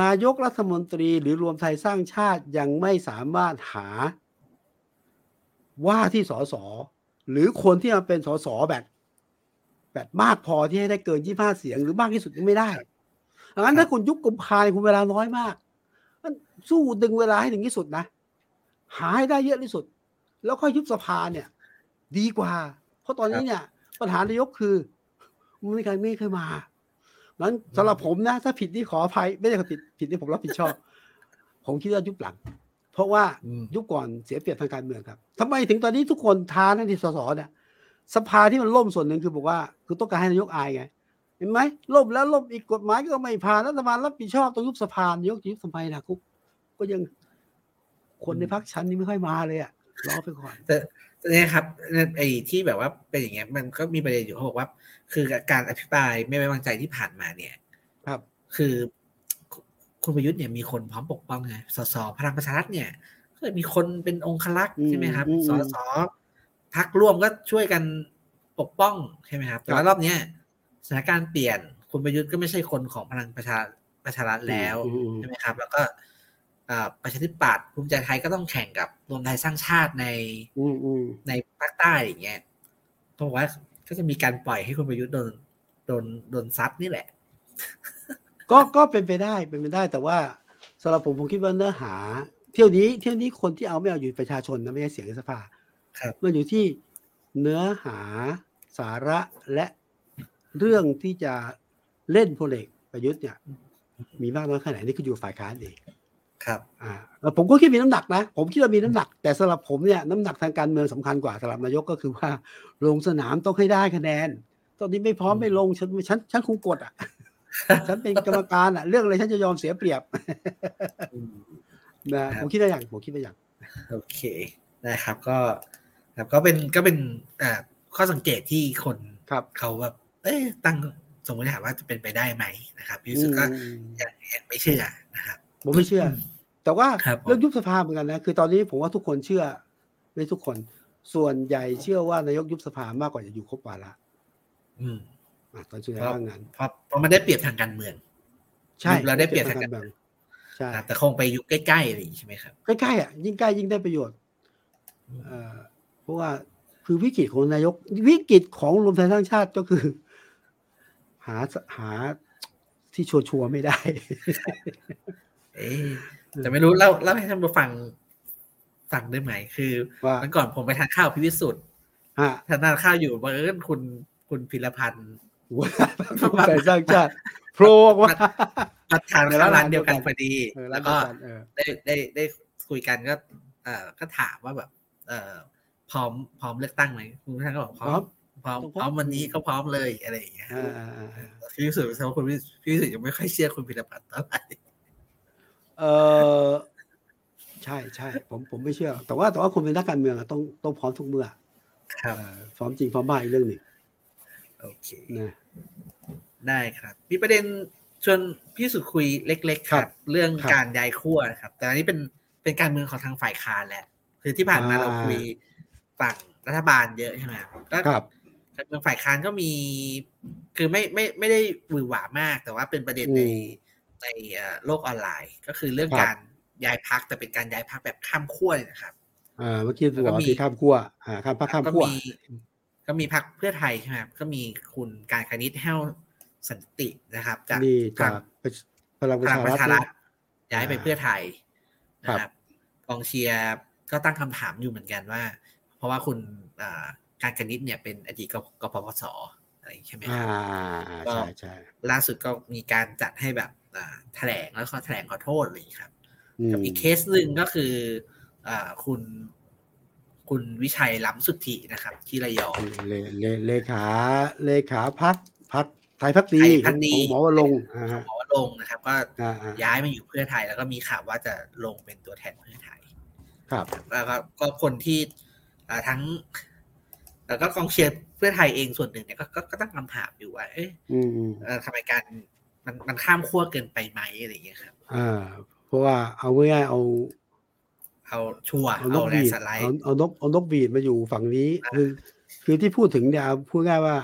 นายกรัฐมนตรีหรือรวมไทยสร้างชาติยังไม่สามารถหา ว่าที่สสหรือคนที่มาเป็นสสแบบแบบมากพอที่ให้ได้เกินยี่ห้าเสียงหรือมากที่สุดยังไม่ได้ดังนั้นถ้าคุณยุบกุมภาเนี่ยคุณเวลาน้อยมากมันสู้ดึงเวลาให้ถึงที่สุดนะ หาให้ได้เยอะที่สุด แล้วค่อยยุบสภาเนี่ย ดีกว่า เพราะตอนนี้เนี่ย ปัญหานายกคือไม่มีใครไม่เคยมานั้นสำหรับผมนะ ถ้าผิดนี่ขออภัย ไม่ได้ผิดผิดที่ผมรับผิดชอบ ผมคิดว่ายุบหลัง เพราะว่าอืมยุบก่อนเสียเปรียบทางการเมืองครับทำไมถึงตอนนี้ทุกคนท้านั่นที่สสเนี่ยสภาที่มันล่มส่วนหนึ่งคือบอกว่า คือต้องการให้นายกอายไง เห็นไหมล่มแล้วล่มอีกกฎหมายก็ไม่ผ่านรัฐบาลรับผิดชอบต้องยุบสภานายกจะยุบทำไมล่ะกุ๊กก็ยังคนในพักชั้นนี้ไม่ค่อยมาเลยอะรอไปก่อนแต่แต่เนี่ยครับไอ้ที่แบบว่าเป็นอย่างเงี้ยมันก็มีประเด็นอยู่เขาบอกว่า คือการอภิปรายไม่ไว้วางใจที่ผ่านมาเนี่ย ครับ คือ คุคุณประยุทธ์เนี่ยมีคนพร้อมปกป้องไงสสพลังประชารัฐเนี่ยก็มีคนเป็นองครักษ์ใช่ไหมครับอืมสอืมสพักร่วมก็ช่วยกันปกป้องใช่ไหมครับแต่ครัว่าบรอบเนี้ยสถานการณ์เปลี่ยนคุณประยุทธ์ก็ไม่ใช่คนของพลังประชาประชารัฐแล้วอืมอืมใช่ไหมครับ แล้วก็อ่าประชาธิปัตย์ภูมิใจไทยก็ต้องแข่งกับรวมไทยสร้างชาติในอืมอืมในภาคใต้อย่างเงี้ยเพราะว่าก็จะมีการปล่อยให้คุณประยุทธ์โดนโดนโดนซัดนี่แหละ ก็ก็เป็นไปได้เป็นไปได้ แต่ว่าสำหรับผมผมคิดว่าเนื้อหา เที่ยวนี้เที่ยวนี้คนที่เอาไม่เอาอยู่ประชาชนนะไม่ใช่เสียงในสภาครับมันอยู่ที่เนื้อหาสาระและเรื่องที่จะเล่นพลเอกประยุทธ์เนี่ย มีมากน้อยแค่ไหนนี่คืออยู่ฝ่ายค้านเองครับ อ่าแล้วผมก็คิดมีน้ำหนักนะ ผมคิดว่ามีน้ำหนัก แต่สำหรับผมเนี่ยน้ำหนักทางการเมืองสำคัญกว่าสำหรับนายกก็คือว่าลงสนามต้องให้ได้คะแนน ตอนนี้ไม่พร้อมอืมไม่ลงฉันฉันฉันคงกดอะ ฉันเป็นกรรมการอะเรื่องอะไรฉันจะยอมเสียเปรียบอืมนะครับผมคิดได้อย่างผมคิดได้อย่างโอเคนะครับ ก็ครับก็เป็นก็เป็นอ่าข้อสังเกตที่คนครับเขาแบบเอ้ยตั้งสมมติถามว่าจะเป็นไปได้ไหมนะครับพี่วิสุทธ์ก็อืมยังยังไม่เชื่อนะครับผมไม่เชื่อ แต่ว่าครับผมเรื่องยุบสภาเหมือนกันนะคือตอนนี้ผมว่าทุกคนเชื่อไม่ทุกคน ส่วนใหญ่เชื่อว่านายกยุบสภามากกว่าจะอยู่ครบวาระอืมอะ ตอนส่วนใหญ่ครับว่างั้นเพราะเพราะมันได้เปรียบทางการเมือง ใช่ยุบแล้วได้เปรียบทางการเมืองใช่นะครับแต่คงไปยุคใกล้ๆอะไรอย่างนี้ใช่ไหมครับใกล้ๆอะยิ่งใกล้ยิ่งได้ประโยชน์เอ่อเพราะว่าคือวิกฤตของนายก วิกฤตของรวมไทยสร้างชาติก็คือ หาหาที่ชัวร์ๆไม่ได้เอ๊ะแต่ไม่รู้เล่าเล่าให้ท่านผู้ฟังฟังได้ไหม คือว่าวันก่อนผมไปทานข้าวพี่วิสุทธ์ฮะทานข้าวอยู่บังเอิญคุณคุณพิรพันธ์ รวมไทยสร้างชาติโผล่ออกมามาทานในข้าวร้านร้านเดียวกันเดียวกันพอดีเออแล้วก็ร้านเดียวกันเออได้ได้ได้คุยกันก็ เอ่อก็ถามว่าแบบ เอ่อพร้อมพร้อมเลือกตั้งไหมคุณท่านก็บอกพร้อมพร้อมต้องพพร้อมร้อมวันนี้ก็พร้อมเลยอะไรอย่างเงี้ยอ่าอ่าอ่าอ่าพี่วิสุทธ์แสดงว่าคุณพี่พี่วิสุทธ์ยังไม่ค่อยเชื่อคุณพิรพันธ์เท่าไหร่เออใช่ใช่ผมผมไม่เชื่อ แต่ว่าแต่ว่าคนเป็นนักการเมืองอะต้องต้องพร้อมทุกเมื่อครับเอ่อพร้อมจริงพร้อมบ้าอีกเรื่องหนึ่งโอเคนะ ได้ครับ มีประเด็นชวนพี่สุดคุยเล็ก ๆ ครับ เรื่องการย้ายขั้วนะครับ แต่อันนี้เป็นเป็นการเมืองของทางฝ่ายค้านแหละคือที่ผ่านมาเราคุยฝั่งรัฐบาลเยอะใช่ไหมครับก็ครับการเมืองฝ่ายค้านก็มี คือไม่ไม่ไม่ได้หวือหวามาก แต่ว่าเป็นประเด็นในอืมในเอ่อโลกออนไลน์ ก็คือเรื่องครับการย้ายพักแต่เป็นการย้ายพักแบบข้ามขั้วเลยนะครับอ่าเมื่อกี้แล้วบก็อกว่ามีที่ข้ามขั้วอ่าข้ามพักข้ามก็ขั้วมี ก็มีพักเพื่อไทยใช่ไหมครับก็มีคุณการคณิตแห้วสันตินะครับ จากนี่ทาจากงพลังปพระลัชางประรัฐชารัฐเนี่ยย้ายไปอ่าเพื่อไทยนะคครัรับบกองเชียร์ก็ตั้งคำถามอยู่เหมือนกันว่า เพราะว่าคุณอ่าการคณิตเนี่ยเป็นอดีตกกปปสอะไรอย่างนี้ใช่ไหมคอ่ารับใช่ใช่ล่าสุดก็มีการจัดให้แบบอ่าแถลงแล้วก็แถลงขอโทษอะไรอย่างนี้ครับอืมกับอีกเคสหนึ่งก็คืออ่าคุณ คุณวิชัยล้ำสุทธินะครับ ที่ระยองเลเลเลขาเลขาพักพักไทยพักดีไทยพรรคดีของหมอวรงค์อ่าของหมอวลงค์นะครับ ก็อ่าอ่าย้ายมาอยู่เพื่อไทย แล้วก็มีข่าวว่าจะลงเป็นตัวแทนเพื่อไทย ครับ แล้วก็ก็คนที่อ่าทั้ง แล้วก็กองเชียร์เพื่อไทยเองส่วนหนึ่งเนี่ยก็ก็ก็ตั้งคำถามอยู่ว่าเอ๊ะอืมอืมเอ่อทำไมการมันมันข้ามขั้วเกินไปไหมอะไรอย่างเงี้ยครับอ่าเพราะว่าเอาง่ายๆเอา เอาชัวร์เอานเอากแลบีนดด์สไลเอาด์เอานกเอานกบีดมาอยู่ฝั่งนี้อ่าคือคือที่พูดถึงเนี่ยพูดง่ายว่า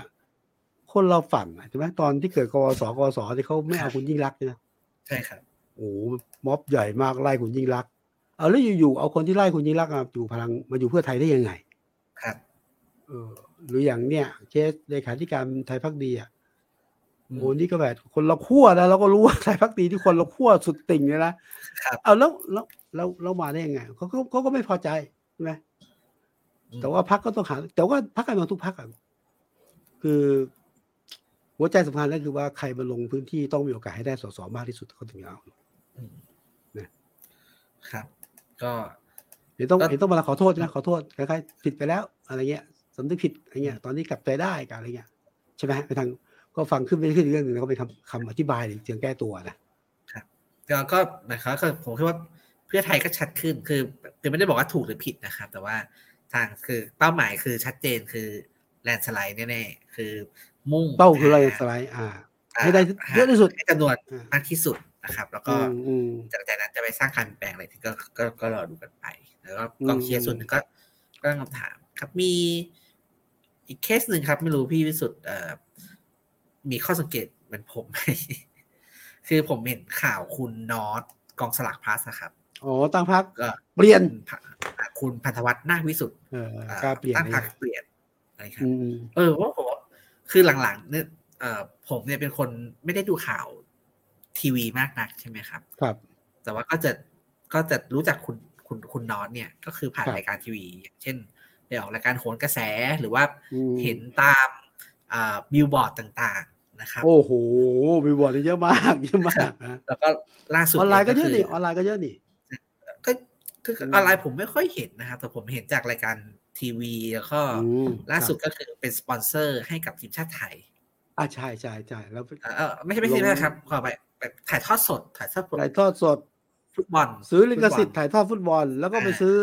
คนเราฝันอะใช่ไหมตอนที่เกิดกวสกวสที่เขาไม่เอาคุณยิ่งรักษณ์นะใช่ครับโอ้โหม็อบใหญ่มากไล่คุณยิ่งรักษณ์เอาแล้วอยู่ๆเอาคนที่ไล่คุณยิ่งรักษณ์มาอยู่พลังมาอยู่เพื่อไทยได้ยังไง ครับ เออหรืออย่างเนี่ยเคสเลขาธิการไทยพักดีอะอืม โอ้นี่ก็แบบคนละขั้วนะเราก็รู้ว่าไทยพักดีที่คนละขั้วสุดติ่งเลยนะครับเอาแล้วแล้วแล้วแล้วมาได้ยังไงเขาก็เขาก็ไม่พอใจใช่ไหมอืมแต่ว่าพักก็ต้องหา แต่ว่าพักการเมืองทุกพักอะคือ หัวใจสำคัญก็คือว่าใครมาลงพื้นที่ต้องมีโอกาสให้ได้สสมากที่สุดเขาถึงจะเอาอืมนะครับ ก็เดี๋ยวต้องก็เดี๋ยวต้องมาขอโทษนะขอโทษคล้ายๆผิดไปแล้ว อะไรเงี้ยสำนึกผิดอะไรเงี้ย ตอนนี้กลับใจได้กับอะไรเงี้ยใช่ไหมไปทาง ก็ฟังขึ้นไปขึ้นอีกเรื่องหนึ่งแล้วก็เป็นคำคำอธิบายหรือเชิงแก้ตัวนะก็ก็นะครับก็ผมคิดว่าเพื่อไทยก็ชัดขึ้นคือคือไม่ได้บอกว่าถูกหรือผิดนะครับ แต่ว่าทางคือเป้าหมายคือชัดเจนคือแลนสไลด์แน่ๆคือมุ่งเป้าคืออะไรหสไลด์อ่าอ่าให้ได้เยอะที่สุดให้จำนวนอ่ามมากที่สุดนะครับ แล้วก็อืมอืมจากจากนั้นจะไปสร้างการเปลี่ยนแปลงอะไรที่ก็ก็ก็รอดูกันไป แล้วก็อืมกองเชียร์ส่วนหนึ่งก็ก็ตั้งคำถาม ครับมีอีกเคสหนึ่งครับ ไม่รู้พี่วิสุทธ์เอ่อ มีข้อสังเกตเหมือนผมไหมคือผมเห็นข่าวคุณนอตกองสลากพลัสอะครับอ๋อตั้งพักก็เปลี่ยนคุณพคุณพันธวัฒน์นาควิสุทธ์เอออ่กล้าเปลี่ยนตั้งเลพรรยคเปลี่ยนอะไรครับอืมอืมเออว่าผมว่าคือหลังๆเนี่ยเอ่อผมเนี่ยเป็นคนไม่ได้ดูข่าวทีวีมากนักใช่ไหมครับ ครับ แต่ว่าก็จะก็จะรู้จักคุณคุณคุณนอตเนี่ย ก็คือผ่านครับรายการทีวีอย่างเช่นได้ออกรายการโหนกระแสหรือว่าอืมเห็นตามอ่า บิลบอร์ดต่างๆนะครับโอ้โหมีบอร์ดเยอะมากเยอะมากนะแล้วก็ล่าสุดออนไลน์ก็เยอะคืนี่ออนไลน์ก็เยอะนี่ก็คืออืมออนไลน์ผมไม่ค่อยเห็นนะครับแต่ผมเห็นจากรายการทีวีแล้วก็อืมล่าสุดครับก็คือเป็นสปอนเซอร์ให้กับทีมชาติไทยอ่าใช่ใช่ใช่แล้วเออเออไม่ใช่ไม่ใช่ลงนะครับขอไปแบบถ่ายทอดสด ถ่ายทอดสดถ่ายทอดสดฟุตบอลซื้อลิขสิทธิ์ฟุตบอถ่ายทอดฟุตบอล แล้วก็ไปอ่าซื้อ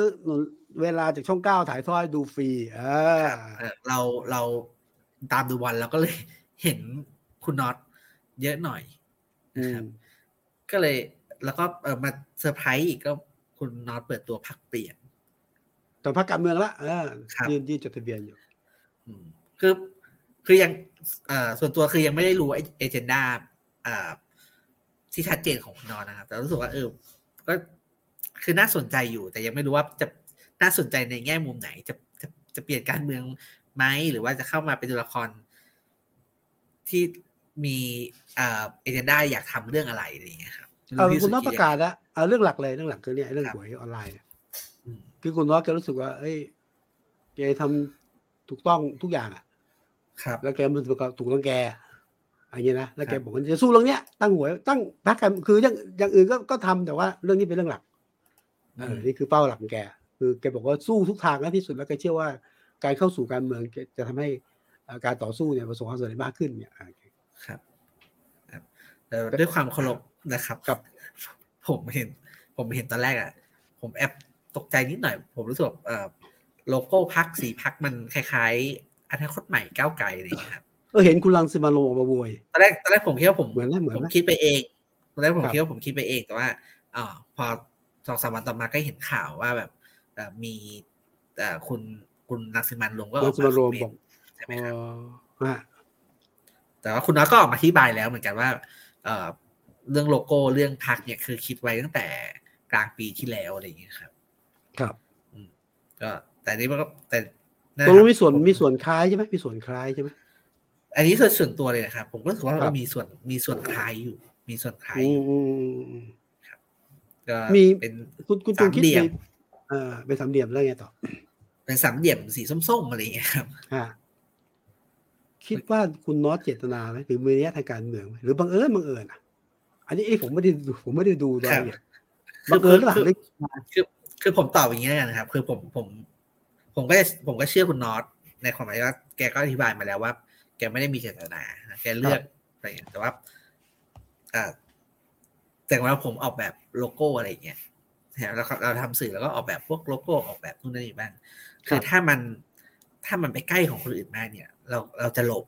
เวลาจากช่องเก้าถ่ายทอดให้ดูฟรีอ่าเออเราเรา ตามดูบอลเราก็เลยเห็นคุณน็อตเยอะหน่อยอืนะครับมก็เลยแล้วก็เออมาเซอร์ไพรส์อีกก็คุณน็อตเปิดตัวพรรคเปลี่ยนแต่พรรคการเมืองละเออครับยื่นยื่นจดทะเบียนอยู่อืมคือคือยังเอ่อส่วนตัวคือยังไม่ได้รู้ agenda อ่าที่ชัดเจนของคุณน็อตนะครับ แต่รู้สึกว่าเออก็คือน่าสนใจอยู่ แต่ยังไม่รู้ว่าจะน่าสนใจในแง่มุมไหน จะจะจะเปลี่ยนการเมือง ไหมหรือว่าจะเข้ามาเป็นตัวละคร ที่มีเอ่อเอเจนดาอยากทำเรื่องอะไรอะไรอย่างเงี้ยครับเอาไม่คุณน้องพี่ประกาศแล้วเอาเรื่องหลักเลยเรื่องหลักคือเนี่ยเรื่องครับหวยออนไลน์เนี่ยอืมคือคุณน้องแกรู้สึกว่าเอ้ยแกทำถูกต้องทุกอย่างอะ ครับ แล้วแกมันถูกถูกต้องแกอะไรเงี้ยนะแล้วแกครับบอกว่าจะสู้เรื่องเนี้ยตั้งหวยตั้งพรรคการคืออย่างอย่างอื่นก็ก็ทำแต่ว่าเรื่องนี้เป็นเรื่องหลักเออนี่คือเป้าหลักของแก คือแกบอกว่าสู้ทุกทางแล้วที่สุดแล้วแกเชื่อว่า การเข้าสู่การเมืองจะทำให้เอ่อการต่อสู้เนี่ยประสบความสำเร็จมากขึ้นเนี่ยอ่าครับครับเอ่อด้วยความเคารพนะครับครับ ผมเห็น ผมเห็นตอนแรกอะ ผมแอบตกใจนิดหน่อย ผมรู้สึกว่าเอ่อโลโก้พักสีพักมันคล้ายๆอนาคตใหม่ก้าวไกลอะไรอย่างเงี้ยครับเออเห็นคุณรังสิมันต์ลงออกมาโวยตอนแรกตอนแรกผมคิดว่าผมเหมือนไหมเหมือนผมไหมคิดไปเองตอนแรกผมครับคิดว่าผมคิดไปเองแต่ว่าอ๋อพอสองสามวันต่อมาก็เห็นข่าวว่าแบบเอ่อมีเอ่อคุณ คุณรังสิมันต์ลงก็อรัองกสิมามันต์ลงคอมเมบอกนต์ใช่ไหมอ๋ครับอฮะแต่ว่าคุณน้อยก็ออกมาอธิบายแล้วเหมือนกันว่าเอ่อเรื่องโลโก้เรื่องพักเนี่ยคือคิดไว้ตั้งแต่กลางปีที่แล้วอะไรอย่างเงี้ยครับ ครับก็แต่นี่มันก็แต่ตรงนู้นมีส่วนผมมีส่วนคล้ายใช่ไหมมีส่วนคล้ายใช่ไหมอันนี้ส่วนส่วนตัวเลยนะครับ ผมก็รู้สึกว่าครัเราบมีส่วนมีส่วนคล้ายอยู่ มีส่วนคล้ายอือมยู่อืมอืมอืมก็มีเป็นคุณคุณจูนคิดสามเหลี่ยในมเอ่อเป็นสามเหลี่ยมแล้วไงต่อ เป็นสามเหลี่ยมสีส้มๆอะไรอย่างเงี้ยครับฮะคิดว่าคุณน็อตเจตนาไหมหรือมือนี้ทางการเมืองไหมหรือบังเอิญบังเอิญอะ อันนี้เอ้ผมไม่ได้ดูผมไม่ได้ดูรายละเอียดบังเอิญหรือเปล่าหรือคือคือผมตอบอย่างนี้แล้วกันนะครับ คือผมผม ผมก็จะผมก็เชื่อคุณน็อตในความหมายว่าแกก็อธิบายมาแล้วว่า แกไม่ได้มีเจตนานะแกเลือกอะไรอย่างเงี้ยแต่ว่าอ่าแต่ว่าผมออกแบบโลโก้อะไรอย่างเงี้ย นะแล้วก็เราทำสื่อแล้วก็ออกแบบพวกโลโก้ออกแบบนู่นนั่นนี่บ้างคือถ้ามันถ้ามันไปใกล้ของคนอื่นมากเนี่ย เราเราจะหลบ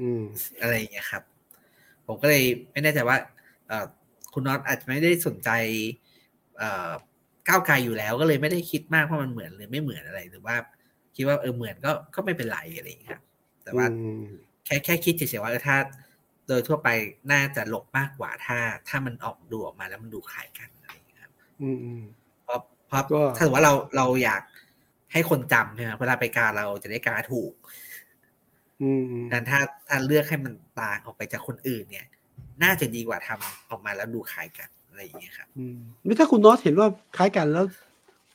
อืมอะไรอย่างเงี้ยครับ ผมก็เลยไม่แน่ใจว่าเอ่อคุณน็อตอาจจะไม่ได้สนใจเอ่อก้าวไกลอยู่แล้ว ก็เลยไม่ได้คิดมากว่ามันเหมือนหรือไม่เหมือนอะไรหรือว่า คิดว่าเออเหมือนก็ก็ไม่เป็นไรอะไรอย่างเงี้ยครับ แต่ว่าอืมแค่แค่คิดเฉยๆว่าเออถ้าโดยทั่วไปน่าจะหลบมากกว่าถ้า ถ้ามันออกดูออกมาแล้วมันดูคล้ายกัน อะไรอย่างเงี้ยครับอืมอืมเพราะเพราะก็ถ้าสมมติว่าเราเราอยากให้คนจำใช่ไหมเวลาไปกาเราจะได้กาถูกอืมอืมดังนั้นถ้าถ้าเลือกให้มันต่างออกไปจากคนอื่น เนี่ย น่าจะดีกว่าทำออกมาแล้วดูคล้ายกันอะไรอย่างเงี้ยครับอืมนี่ถ้าคุณน็อตเห็นว่าคล้ายกันแล้ว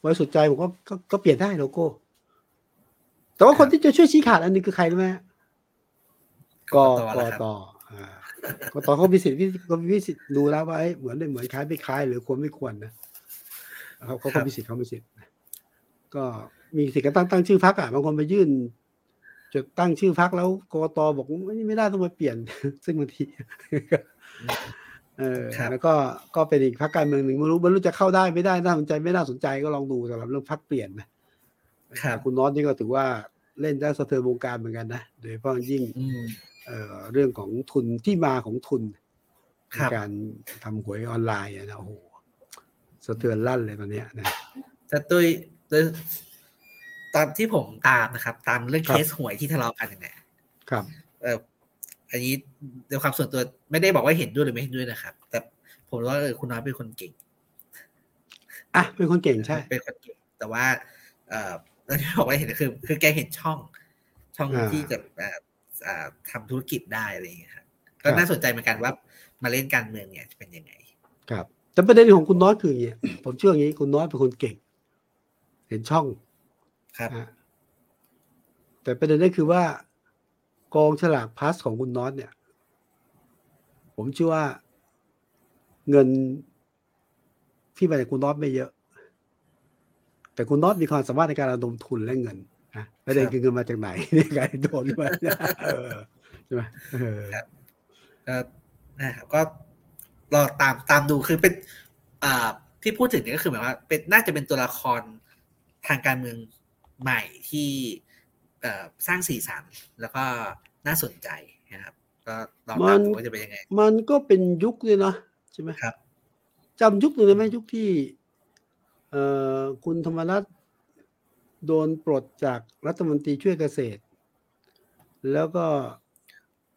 บริสุทธิ์ใจผมก็ก็ก็เปลี่ยนได้โลโก้ แต่ว่าคนที่จะช่วยชี้ขาดอันนี้คือใครรู้ไหมฮะกกกตแล้วครับตอ่ากตเขามีสิทธิ์วิเขามีสิทธิ์ดูแล้วว่าเอ้ยเหมือนได้เหมือนคล้ายไม่คล้ายหรือควรไม่ควรนะ เขาเขาก็มีสิทธิ์เขามีสิทธิ์นะก็มีสิทธิ์การตั้งตั้งชื่อพักอะบางคนไปยื่นจะตั้งชื่อพักแล้วกตบอกว่านี่ไม่ได้ต้องมาเปลี่ยน ซึ่งบางทีเออครับแล้วก็ก็เป็นอีกพรรคการเมืองหนึ่งไม่รู้ไม่รู้จะเข้าได้ไม่ได้น่าสนใจไม่น่าสนใจก็ลองดูสำหรับเรื่องพรรคเปลี่ยนนะครับคุณน็อตนี่ก็ถือว่าเล่นได้สะเทือนวงการเหมือนกันนะโดยเฉพาะยิ่งอืมเอ่อเรื่องของทุนที่มาของทุนคในรับการทำหวยออนไลน์อะนะโอ้โห สะเทือนลั่นเลยตอนเนี้ยนะแต่โดยโดยตามที่ผมตามนะครับ ตามเรื่องครัเคบสหวยที่ทะเลาะกันเนี่ยครับเอออันนี้โดยความส่วนตัวไม่ได้บอกว่าเห็นด้วยหรือไม่เห็นด้วยนะครับ แต่ผมว่าเออคุณน้อยเป็นคนเก่งอะเป็นคนเก่งใช่เป็นคนเก่งแต่ว่า เอ่อแล้วที่บอกว่าเห็นคือ คือแกเห็นช่อง ช่องอ่าที่จะเอ่ออ่าทำธุรกิจได้อะไรอย่างเงี้ยครับก็ครับน่าสนใจเหมือนกันว่ามาเล่นการเมืองเนี่ยจะเป็นยังไง ครับ แต่ประเด็นของคุณน้อยคืออย่างนี้ผมเชื่ออย่างนี้คุณน้อยเป็นคนเก่ง เห็นช่องครับอะแต่ประเด็นก็คือว่ากองฉลากพลัสของคุณน็อตเนี่ย ผมเชื่อว่าเงินที่มาจากคุณน็อตไม่เยอะ แต่คุณน็อตมีความสามารถในการระดมทุนและเงินนะประเด็นคือเงินมาจากไหนในการโดนมาเออใช่ไหมเออครับก็นะครับก็ รอตามตามดูคือเป็นอ่าที่พูดถึงเนี่ยก็คือหมายว่าเป็นน่าจะเป็นตัวละครทางการเมืองใหม่ที่เอ่อสร้างสีสันแล้วก็น่าสนใจนะครับก็ลองมัตามนดูว่าจะเป็นยังไง มันก็เป็นยุคเลยนะใช่ไหมครับจำยุคหนึ่งได้ไหมยุคที่เอ่อคุณธรรมรัฐโดนปลดจากรัฐมนตรีช่วยเกษตร แล้วก็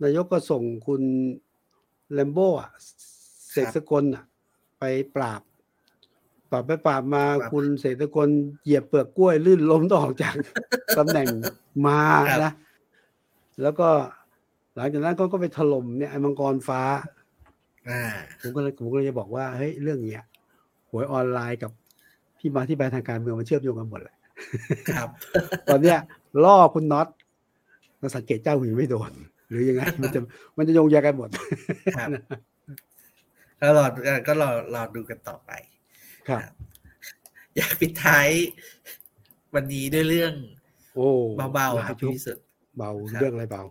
นายกก็ส่งคุณแลมโบ้ อะเสกสกลอะไปปราบ ปราบไปปราบมาครับคุณเสกสกลเหยียบเปลือกกล้วยลื่นล้มต้องออกจากตำแหน่งมาครับนะแล้วก็หลังจากนั้นก็ก็ไปถล่มเนี่ยไอ้มังกรฟ้าอ่าผมก็เลยผมก็เลยจะบอกว่าเฮ้ยเรื่องเนี้ยหวยออนไลน์กับที่มาที่ไปทางการเมืองมันเชื่อมโยงกันหมดแหละครับ ตอนเนี้ยล่อคุณน็อตมาสังเกตเจ้าหญิงไม่โดน หรือยังไงมันจะมันจะโยงใยกันหมดครับ ก็รอก็รอรอดูกันต่อไป ครับ อยากปิดท้ายวันนี้ด้วยเรื่อง โอ้เบาหๆลครับยยุคพี่สุด เบาครับเรื่องอะไรเบา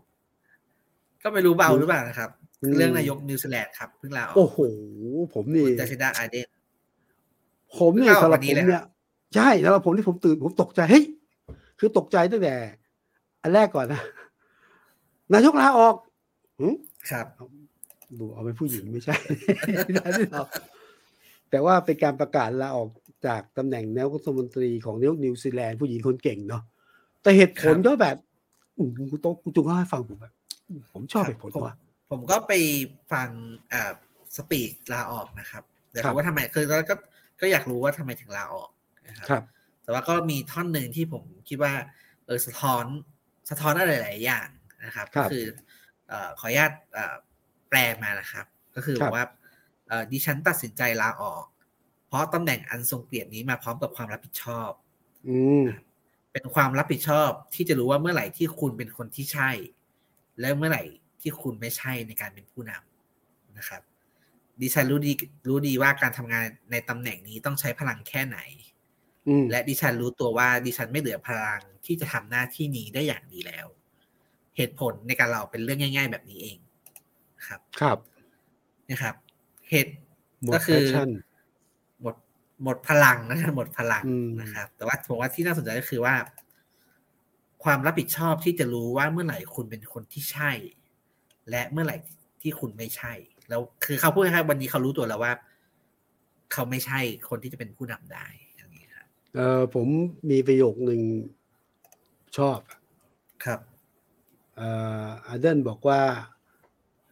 ก็ไม่รู้เบาหรือเปล่านะครับอืมเรื่องนายกนิวซีแลนด์ครับเพิ่งลาออกโอ้โห ผมนี่คุณจาชิดาอาเดนผมเนี่ยเพิ่งเล่าสำหรับวันนี้ผมเลยเนี่ยใช่สำหรับผมที่ผมตื่นผมตกใจเฮ้ยคือตกใจตั้งแต่ อันแรกก่อนนะนายกลาออกหึครับ ดูเอาเป็นผู้หญิงไม่ใช่ไม่เอาแต่ว่าเป็นการประกาศลาออกจากตำแหน่งนายกรัฐมนตรีของนายกนิวซีแลนด์ผู้หญิงคนเก่งเนาะแต่เหตุผลครับก็แบบอืมคุณโต๊ะคุณจุงเล่าให้ฟังผมแบบผมชอบเหตุผลผมว่าผมก็ไปฟังอ่าสปีดลาออกนะครับแต่ครับว่าทำไมคือแล้วก็ก็อยากรู้ว่าทำไมถึงลาออกนะครับครับ แต่ว่าก็มีท่อนหนึ่งที่ผมคิดว่าเออสะท้อนสะท้อนอะไรหลายๆอย่างนะครับครัก็บคือเอ่อขออนุญาตเอ่อ แปลมานะครับ ก็คือครับว่าเอ่อดิฉันตัดสินใจลาออก เพราะตำแหน่งอันทรงเกียรตินี้มาพร้อมกับความรับผิดชอบอืมเป็นความรับผิดชอบที่จะรู้ว่าเมื่อไหร่ที่คุณเป็นคนที่ใช่ และเมื่อไหร่ที่คุณไม่ใช่ในการเป็นผู้นำนะครับ ดิฉันรู้ดีรู้ดีว่าการทำงานในตำแหน่งนี้ต้องใช้พลังแค่ไหนอืมและดิฉันรู้ตัวว่าดิฉันไม่เหลือพลังที่จะทำหน้าที่นี้ได้อย่างดีแล้ว เหตุผลในการเราเป็นเรื่องง่าย ๆ แบบนี้เอง ครับ ครับนะครับเหตุหมดก็แพคือชชั่นหมดหมดพลังนะครับหมดพลังอืมนะครับ แต่ว่าผมว่าที่น่าสนใจก็คือว่า ความรับผิดชอบที่จะรู้ว่าเมื่อไหร่คุณเป็นคนที่ใช่ และเมื่อไหร่ที่คุณไม่ใช่ แล้วคือเขาพูดนะครับวันนี้เขารู้ตัวแล้วว่า เขาไม่ใช่คนที่จะเป็นผู้นำได้อย่างนี้ครับเออผมมีประโยคหนึ่งชอบ ครับเอ่ออาเดนบอกว่า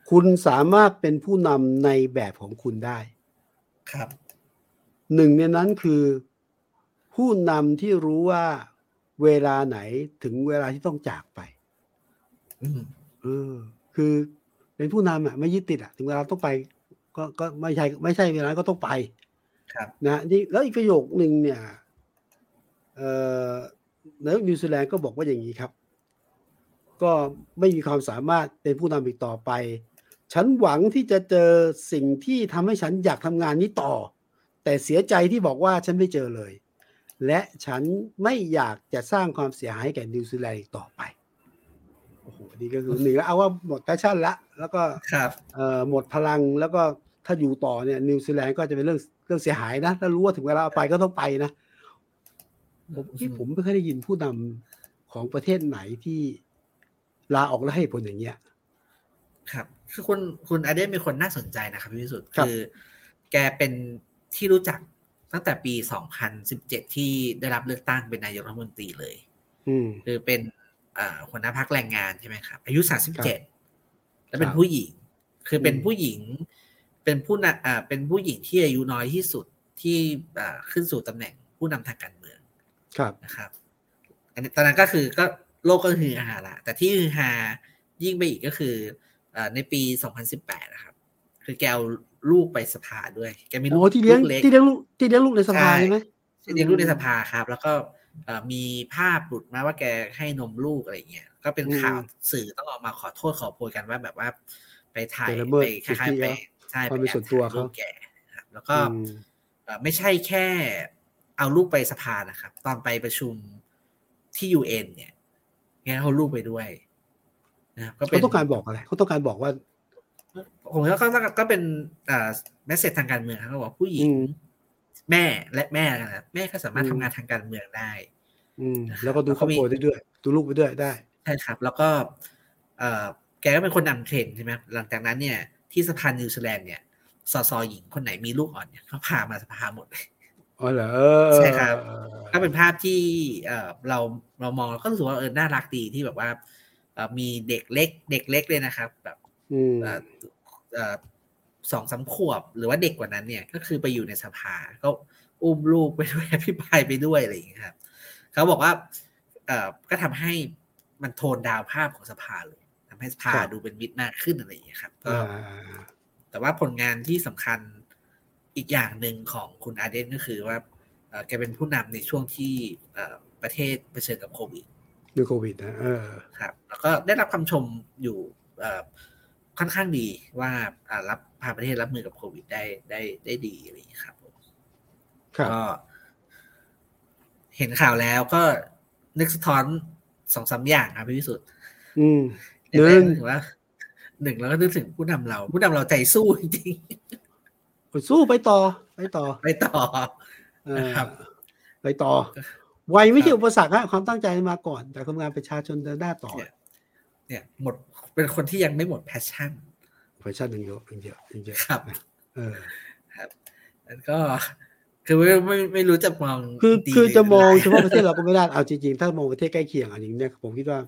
คุณสามารถเป็นผู้นำในแบบของคุณได้ ครับ หนึ่งในนั้นคือ ผู้นำที่รู้ว่าเวลาไหนถึงเวลาที่ต้องจากไปอืมเออ คือเป็นผู้นำอะ ไม่ยึดติดอะ ถึงเวลาต้องไป ก็ก็ไม่ใช่ ไม่ใช่เวลาก็ต้องไป ครับ นะนี่แล้วอีกประโยคหนึ่งเนี่ย เอ่อนายกนิวซีแลนด์ก็บอกว่าอย่างนี้ครับ ก็ไม่มีความสามารถเป็นผู้นำอีกต่อไป ฉันหวังที่จะเจอสิ่งที่ทำให้ฉันอยากทำงานนี้ต่อ แต่เสียใจที่บอกว่าฉันไม่เจอเลย และฉันไม่อยากจะสร้างความเสียหายให้แก่นิวซีแลนด์อีกต่อไปโอ้โหนี่ก็คือหนึ่งแล้วเอาว่าหมด passion ละแล้วก็ครับเอ่อหมดพลังแล้วก็ถ้าอยู่ต่อเนี่ยนิวซีแลนด์ก็จะเป็นเรื่องเรื่องเสียหายนะถ้ารู้ว่าถึงเวลาเอาไปก็ต้องไปนะผมที่ผมไม่เคยได้ยินผู้นำของประเทศไหนที่ลาออกแล้วให้ผลอย่างเงี้ย ครับ คือคุณคุณอเดนเป็นคนน่าสนใจนะครับพี่วิสุทธ์ครับคือแกเป็นที่รู้จักตั้งแต่ปี 2017 ที่ได้รับเลือกตั้งเป็นนายกรัฐมนตรีเลยอืมคือเป็นอ่าหัวหน้าพักแรงงานใช่ไหมครับ อายุครับ37 แล้วเป็นครับผู้หญิง คือเป็นอืมผู้หญิง เป็นผู้นำอ่าเป็นผู้หญิงที่อายุน้อยที่สุดที่อ่าขึ้นสู่ตำแหน่งผู้นำทางการเมืองครับนะครับ อันนี้ตอนนั้นก็คือก็โลกก็ฮือฮาละแต่ที่ฮือฮายิ่งไปอีกก็คืออ่า ในปี 2018 นะครับ คือแกเอาลูกไปสภาด้วย แกมีลูโอ้กที่เลี้ยงลูกเล็กที่เลี้ยงลูกที่เลี้ยงลูกในสภาใช่ใช่ไหมที่เลี้ยงลูกในสภาครับ แล้วก็เอ่อมีภาพหลุดมาว่าแกให้นมลูกอะไรเงี้ย ก็เป็นข่าวสื่อต้องออกมาขอโทษขอโพยกันว่าแบบว่า ไปถ่ายไปละเมิดไปคล้ายๆไปสิทธิใช่ความไปเป็นส่วนตัวแอบถ่ยรูปเขาแกครับแล้วก็อืมเอ่อไม่ใช่แค่เอาลูกไปสภานะครับ ตอนไปประชุมที่ยูเอ็นเนี่ยแกเอาลูกไปด้วย นะครับก็เป็เขานต้องการบอกอะไรเขาต้องการบอกว่าผมว่าก็ก็เป็นอ่าแมสเซจทางการเมืองครับเขาบอกผู้หญิงอืมแม่และแม่นะแม่ก็สามารถอืมทำงานทางการเมืองได้ อืมนะครับแล้วก็ดูแล้วคก็รอบมีครัวได้ด้วย ดูลูกไปด้วยได้ใช่ครับ แล้วก็ เอ่อแกแกก็เป็นคนนำเทรนด์ใช่ไหมหลังจากนั้นเนี่ย ที่สภานิวซีแลนด์เนี่ยสสหญิงคนไหนมีลูกอ่อนเนี่ยเขาพามาสภาหมดเลยอ๋อเหรอใช่ครับก็เป็นภาพที่เออเราเรามองแล้วก็รู้สึกว่าเออน่ารักดีที่แบบว่าเออ มีเด็กเล็ก เด็กเล็กเลยนะครับ แบบอืมเอ่อเอ่อสองสามขวบหรือว่าเด็กกว่านั้นเนี่ย ก็คือไปอยู่ในสภาก็อุ้มลูกไปด้วยพี่พายไปด้วยอะไรอย่างเงี้ยครับ เขาบอกว่าเอ่อก็ทำให้มันโทนดาวภาพของสภาเลยทำให้สภาดูเป็นมิตรมากขึ้นอะไรอย่างเงี้ยครับก็อ่าแต่ว่าผลงานที่สำคัญอีกอย่างหนึ่งของคุณอาเดนก็คือว่าเอ่อแกเป็นผู้นำในช่วงที่เอ่อประเทศเผชิญกับโควิด ด้วยโควิดนะเออครับ แล้วก็ได้รับคำชมอยู่เอ่อค่อนข้างดีว่าอ่ารับพาประเทศรับมือกับโควิดได้ได้ได้ดีอะไรอย่างนี้ยครับผมครับก็เห็นข่าวแล้วก็นึกสะท้อนสองสามอย่างครับพี่วิสุทธิ์อืมอย่างแรหนึ่กงนึกถึงว่าหนึ่งเราก็นึกถึงผู้นำเรา ผู้นำเราใจสู้จริงสู้ไปต่อ ไปต่อๆไปต่อเออนะครับ ไปต่อ วัยไม่ใช่ครับอุปสรรคฮะความตั้งใจมาก่อน แต่ทำงานประชาชนเดินหน้าต่อ เนี่ยเนี่ยหมดเป็นคนที่ยังไม่หมด passion passion ยังเยอะยังเยอะยังเยอะครับ เออแล้วก็คือไม่ไม่ไม่รู้จะมองคือดีคือหรืจะมองร้ายเฉพาะประเทศเราก็ไม่ได้เอาจริงๆ ถ้ามองประเทศใกล้เคียงอันนี้เนี่ยผมคิดว่า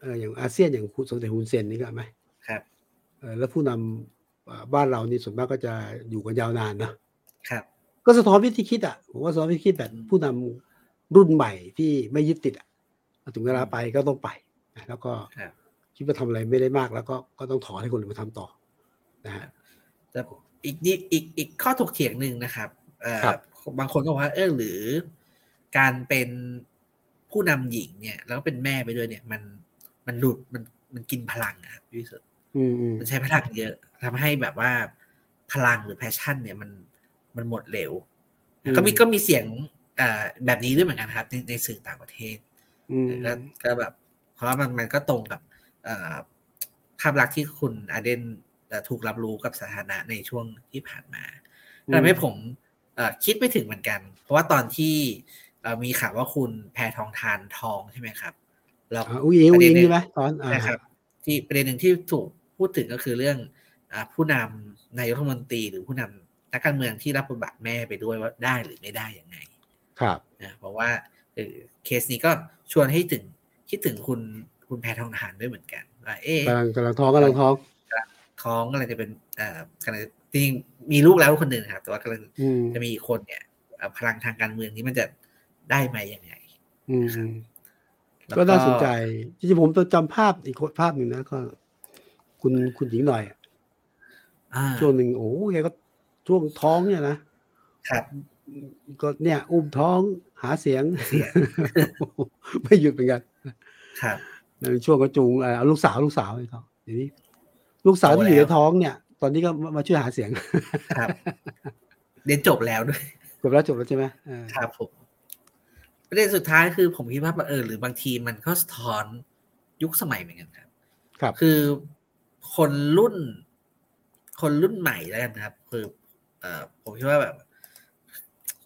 เอออย่างอาเซียนอย่างคุณสมเด็จฮุนเซนนี่ก็ไหมครับเออแล้วผู้นำอ่าบ้านเรานี่ส่วนมากก็จะอยู่กันยาวนานเนอะครับ ก็สะท้อนวิธีคิดอะผมว่าสะท้อนวิธีคิดแบบผู้นำรุ่นใหม่ที่ไม่ยึดติดอะถึงเวลาไปก็ต้องไปนะแล้วก็ครับคิดว่าทำอะไรไม่ได้มากแล้วก็ก็ต้องถอนให้คนอื่นมาทำต่อนะฮะแต่อีกนิดอีกอีกข้อถกเถียงหนึ่งนะครับเอ่อครับบางคนก็บอกว่าเออหรือ การเป็นผู้นำหญิงเนี่ย แล้วก็เป็นแม่ไปด้วยเนี่ย มันมันหลุดมันมันกินพลังอะครับพี่วิสุทธิ์อืมอืมมันใช้พลังเยอะทำให้แบบว่าพลังหรือ passion เนี่ยมัน มันหมดเร็ว ก็มีก็มีเสียงเอ่อแบบนี้ด้วยเหมือนกันครับในในสื่อต่างประเทศอืมก็ก็แบบ เพราะว่ามันมันก็ตรงกับเอ่อภาพลักษณ์ที่คุณอาเดนเอ่อถูกรับรู้กับสถานะในช่วงที่ผ่านมาทำให้ผมเอ่อคิดไปถึงเหมือนกัน เพราะว่าตอนที่เอ่อมีข่าวว่าคุณแพทองทานทองใช่ไหมครับแล้วอ่าอุ้งอิงปอุ้ระงเด็อินงหนึ่งใช่ไหมตอนอ่านะครับ ที่ประเด็นหนึ่งที่ถูกพูดถึงก็คือเรื่องอาผู้นำนายกรัฐมนตรีหรือผู้นำ นักการเมืองที่รับบทบาทแม่ไปด้วยว่าได้หรือไม่ได้ยังไง ครับนะเพราะว่าเออเคสนี้ก็ชวนให้ถึงคิดถึงคุณคุณแพทองทานด้วยเหมือนกันว่าเอ๊ะกำลังกำลังท้องกำลังท้องท้องกำลังจะเป็นเอ่อกำลังจริงๆมีลูกแล้วคนหนึ่งครับ แต่ว่ากำลังอืมจะมีอีกคนเนี่ยเอ่อพลังทางการเมืองนี้มันจะได้ไหมยังไงอืมนะครับแล้วก็น่าสนใจจริงๆผมจำภาพอีกภาพหนึ่งนะก็ คุณคุณหญิงหน่อยอะอ่าช่วงหนึ่งโอ้แกก็ ช่วงท้องเนี่ยนะครับก็เนี่ย อุ้มท้องหาเสียงเสียงไม่หยุดเหมือนกันครับในช่วงก็จูงเอ่อเอาลูกสาวลูกสาวให้เขาเดี๋ยวนี้ ลูกสาวที่อยู่ในท้องเนี่ย ตอนนี้ก็มามาช่วยหาเสียงครับเรียนจบแล้วด้วยจบแล้วจบแล้วใช่ไหมเออครับผมประเด็นสุดท้ายคือผมคิดว่าเออหรือบางทีมันก็สะท้อนยุคสมัยเหมือนกันครับ ครับ คือคนรุ่น คนรุ่นใหม่แล้วกันนะครับ คือเอ่อ ผมคิดว่าแบบ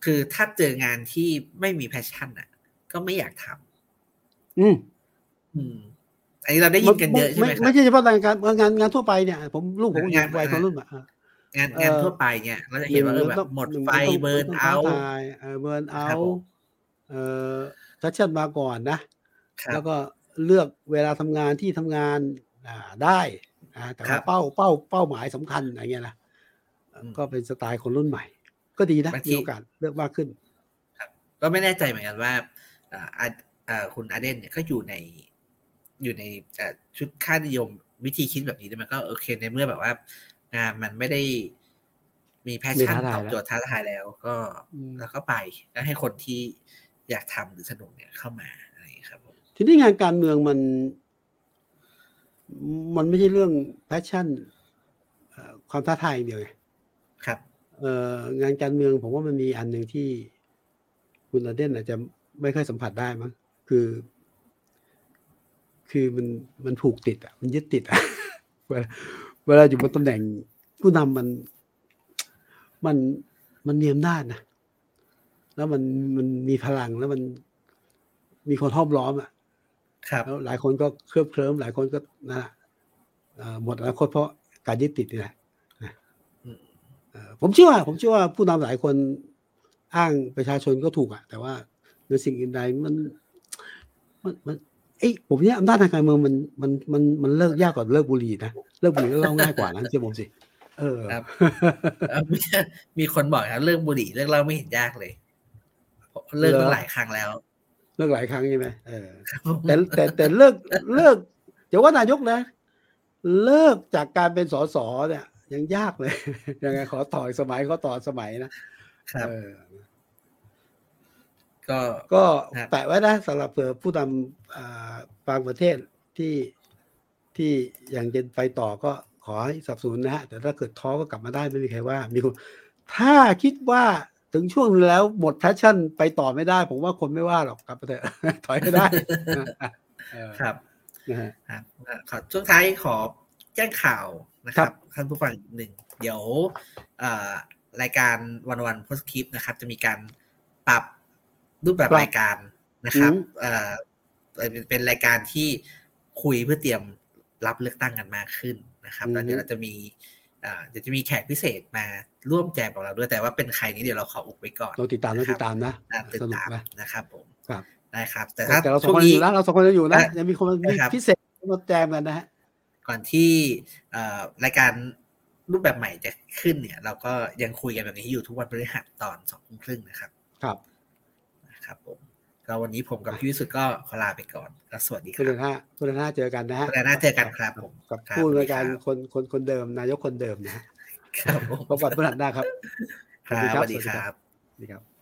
คือถ้าเจองานที่ไม่มีแพชชั่นอะ ก็ไม่อยากทำอืมอืมอันนี้เราได้ยินกันเยอะใช่ไหมครัไม่บใช่เฉพาะงานการงานงานทั่วไปเนี่ย ผมลูกผมอยู่งานวัยคนรุ่นใหม่อะงานเอ่องานทั่วไปเนี่ยเราจะเห็นว่าเออแบบหมดไฟ burnout burnout ครับผมเอ่อ passion มาก่อนนะครัแล้วก็เลือกเวลาทำงานที่ทำงานอ่าได้อ่าแต่ครัว่าเป้าเป้าเป้าหมายสำคัญอะไรเงี้ยนะอืม ก็เป็นสไตล์คนรุ่นใหม่ ก็ดีนะบางทีมีโอกาสเลือกมากขึ้นก็ไม่แน่ใจเหมือนกันว่าอ่าอาอ่าคุณอาร์เดิร์นเนี่ยก็อยู่ในอยู่ในอ่าชุดค่านิยมวิธีคิดแบบนี้ด้วยมันก็โอเคในเมื่อแบบว่างานมันไม่ได้มี passion ไม่ท้าทายตอบโจทย์ท้าทายแล้ว ก็อืมแล้วก็ไปก็ให้คนที่อยากทำหรือสนุกเนี่ยเข้ามาอะไรอย่างเงี้ยครับผมทีนี้งานการเมืองมัน มันไม่ใช่เรื่อง passion เอ่อความท้าทายอย่างเดียวไงครับเอ่องานการเมืองผมว่ามันมีอันหนึ่งที่คุณอาเดนอาจจะไม่ค่อยสัมผัสได้มั้งคือ คือมันมันผูกติดอะ มันยึดติดอะเวลาเวลาอยู่บนตำแหน่งผู้นำมัน มันมันมีอำนาจนะแล้วมันมันมีพลังแล้วมันมีคนห้อมล้อมอะ ครับแล้วหลายคนก็เคลือบเคลิ้มหลายคนก็นะเอ่อหมดอนาคตเพราะการยึดติดนี่แหละนะอืมเอ่อ ผมเชื่อว่าผมเชื่อว่าผู้นำหลายคนอ้างประชาชนก็ถูกอะแต่ว่าในสิ่งอื่นใดมันมันมันไอ้ยผมเนี่ยอำนาจทางการเมืองมันมันมันมันเลิกยากกว่าเลิกบุหรี่นะเลิกบุหรี่ก็เล่าง่ายกว่านะเชื่อผมสิเออครับเอ่อมีมีคนบอกครับเรื่องบุหรี่เรื่องเหล้าไม่เห็นยากเลยเลิกมาหลายครั้งแล้ว เลิกหลายครั้งใช่ไหมเออครับแต่แต่แต่เลิกเลิกเดี๋ยวว่านายกนะ เลิกจากการเป็นสสเนี่ย ยังยากเลย ยังไงขอต่ออีกสมัยขอต่อสมัยนะครับเออก็ก็ครับแปะไว้นะสำหรับเผื่อผู้นำอ่าบางประเทศที่ที่ยังจะไปต่อก็ขอให้สนับสนุนนะฮะแต่ถ้าเกิดท้อก็กลับมาได้ไม่มีใครว่า มีคนถ้าคิดว่าถึงช่วงนึงแล้วหมด passion ไปต่อไม่ได้ ผมว่าคนไม่ว่าหรอกกลับไปเถอะถอยไม่ได้เออครับนะฮะครับขอช่วงท้ายขอแจ้งข่าว นะครับท่านผู้ฟังอีกหนึ่งเดี๋ยวเอ่อรายการวันวันโพสคลิปนะครับ จะมีการปรับรูปแบบปรับรายการนะครับอืมเอ่อเป็นเป็นรายการที่คุยเพื่อเตรียมรับเลือกตั้งกันมากขึ้นนะครับแล้วเดี๋ยวเราจะมีเอ่อเดี๋ยวจะมีแขกพิเศษมาร่วมแจมกับเราด้วยแต่ว่าเป็นใครนี้เดี๋ยวเราขออุบไว้ก่อน เราติดตามเราติดตามนะนะติดสนุกตามนะนะครับผมครับได้ครับ แต่ถ้าแต่เราสองช่วคงนยังนี้อยู่นะเราสองคนยังอยู่นะได้ยังมีคนมีได้ครับพิเศษมาแจมกันนะฮะ ก่อนที่เอ่อรายการรูปแบบใหม่จะขึ้นเนี่ย เราก็ยังคุยกันแบบนี้อยู่ทุกวันพฤหัสตอนสองทุ่มครึ่งนะครับ ครับนะครับผมก็วันนี้ผมกับพี่วิสุทธ์ก็ขอลาไปก่อนก็สวัสดีคคุรัณบหน้าคุณหน้าเจอกันนะฮะพฤหัสหน้าเจอกันครับผมกับครับผู้รายการสวัสดีครับคนคนคนเดิม นายกคนเดิมนะฮะครับผมพบกันพฤหัสหน้าครับครับสวัสดีครับสวัสดีครับ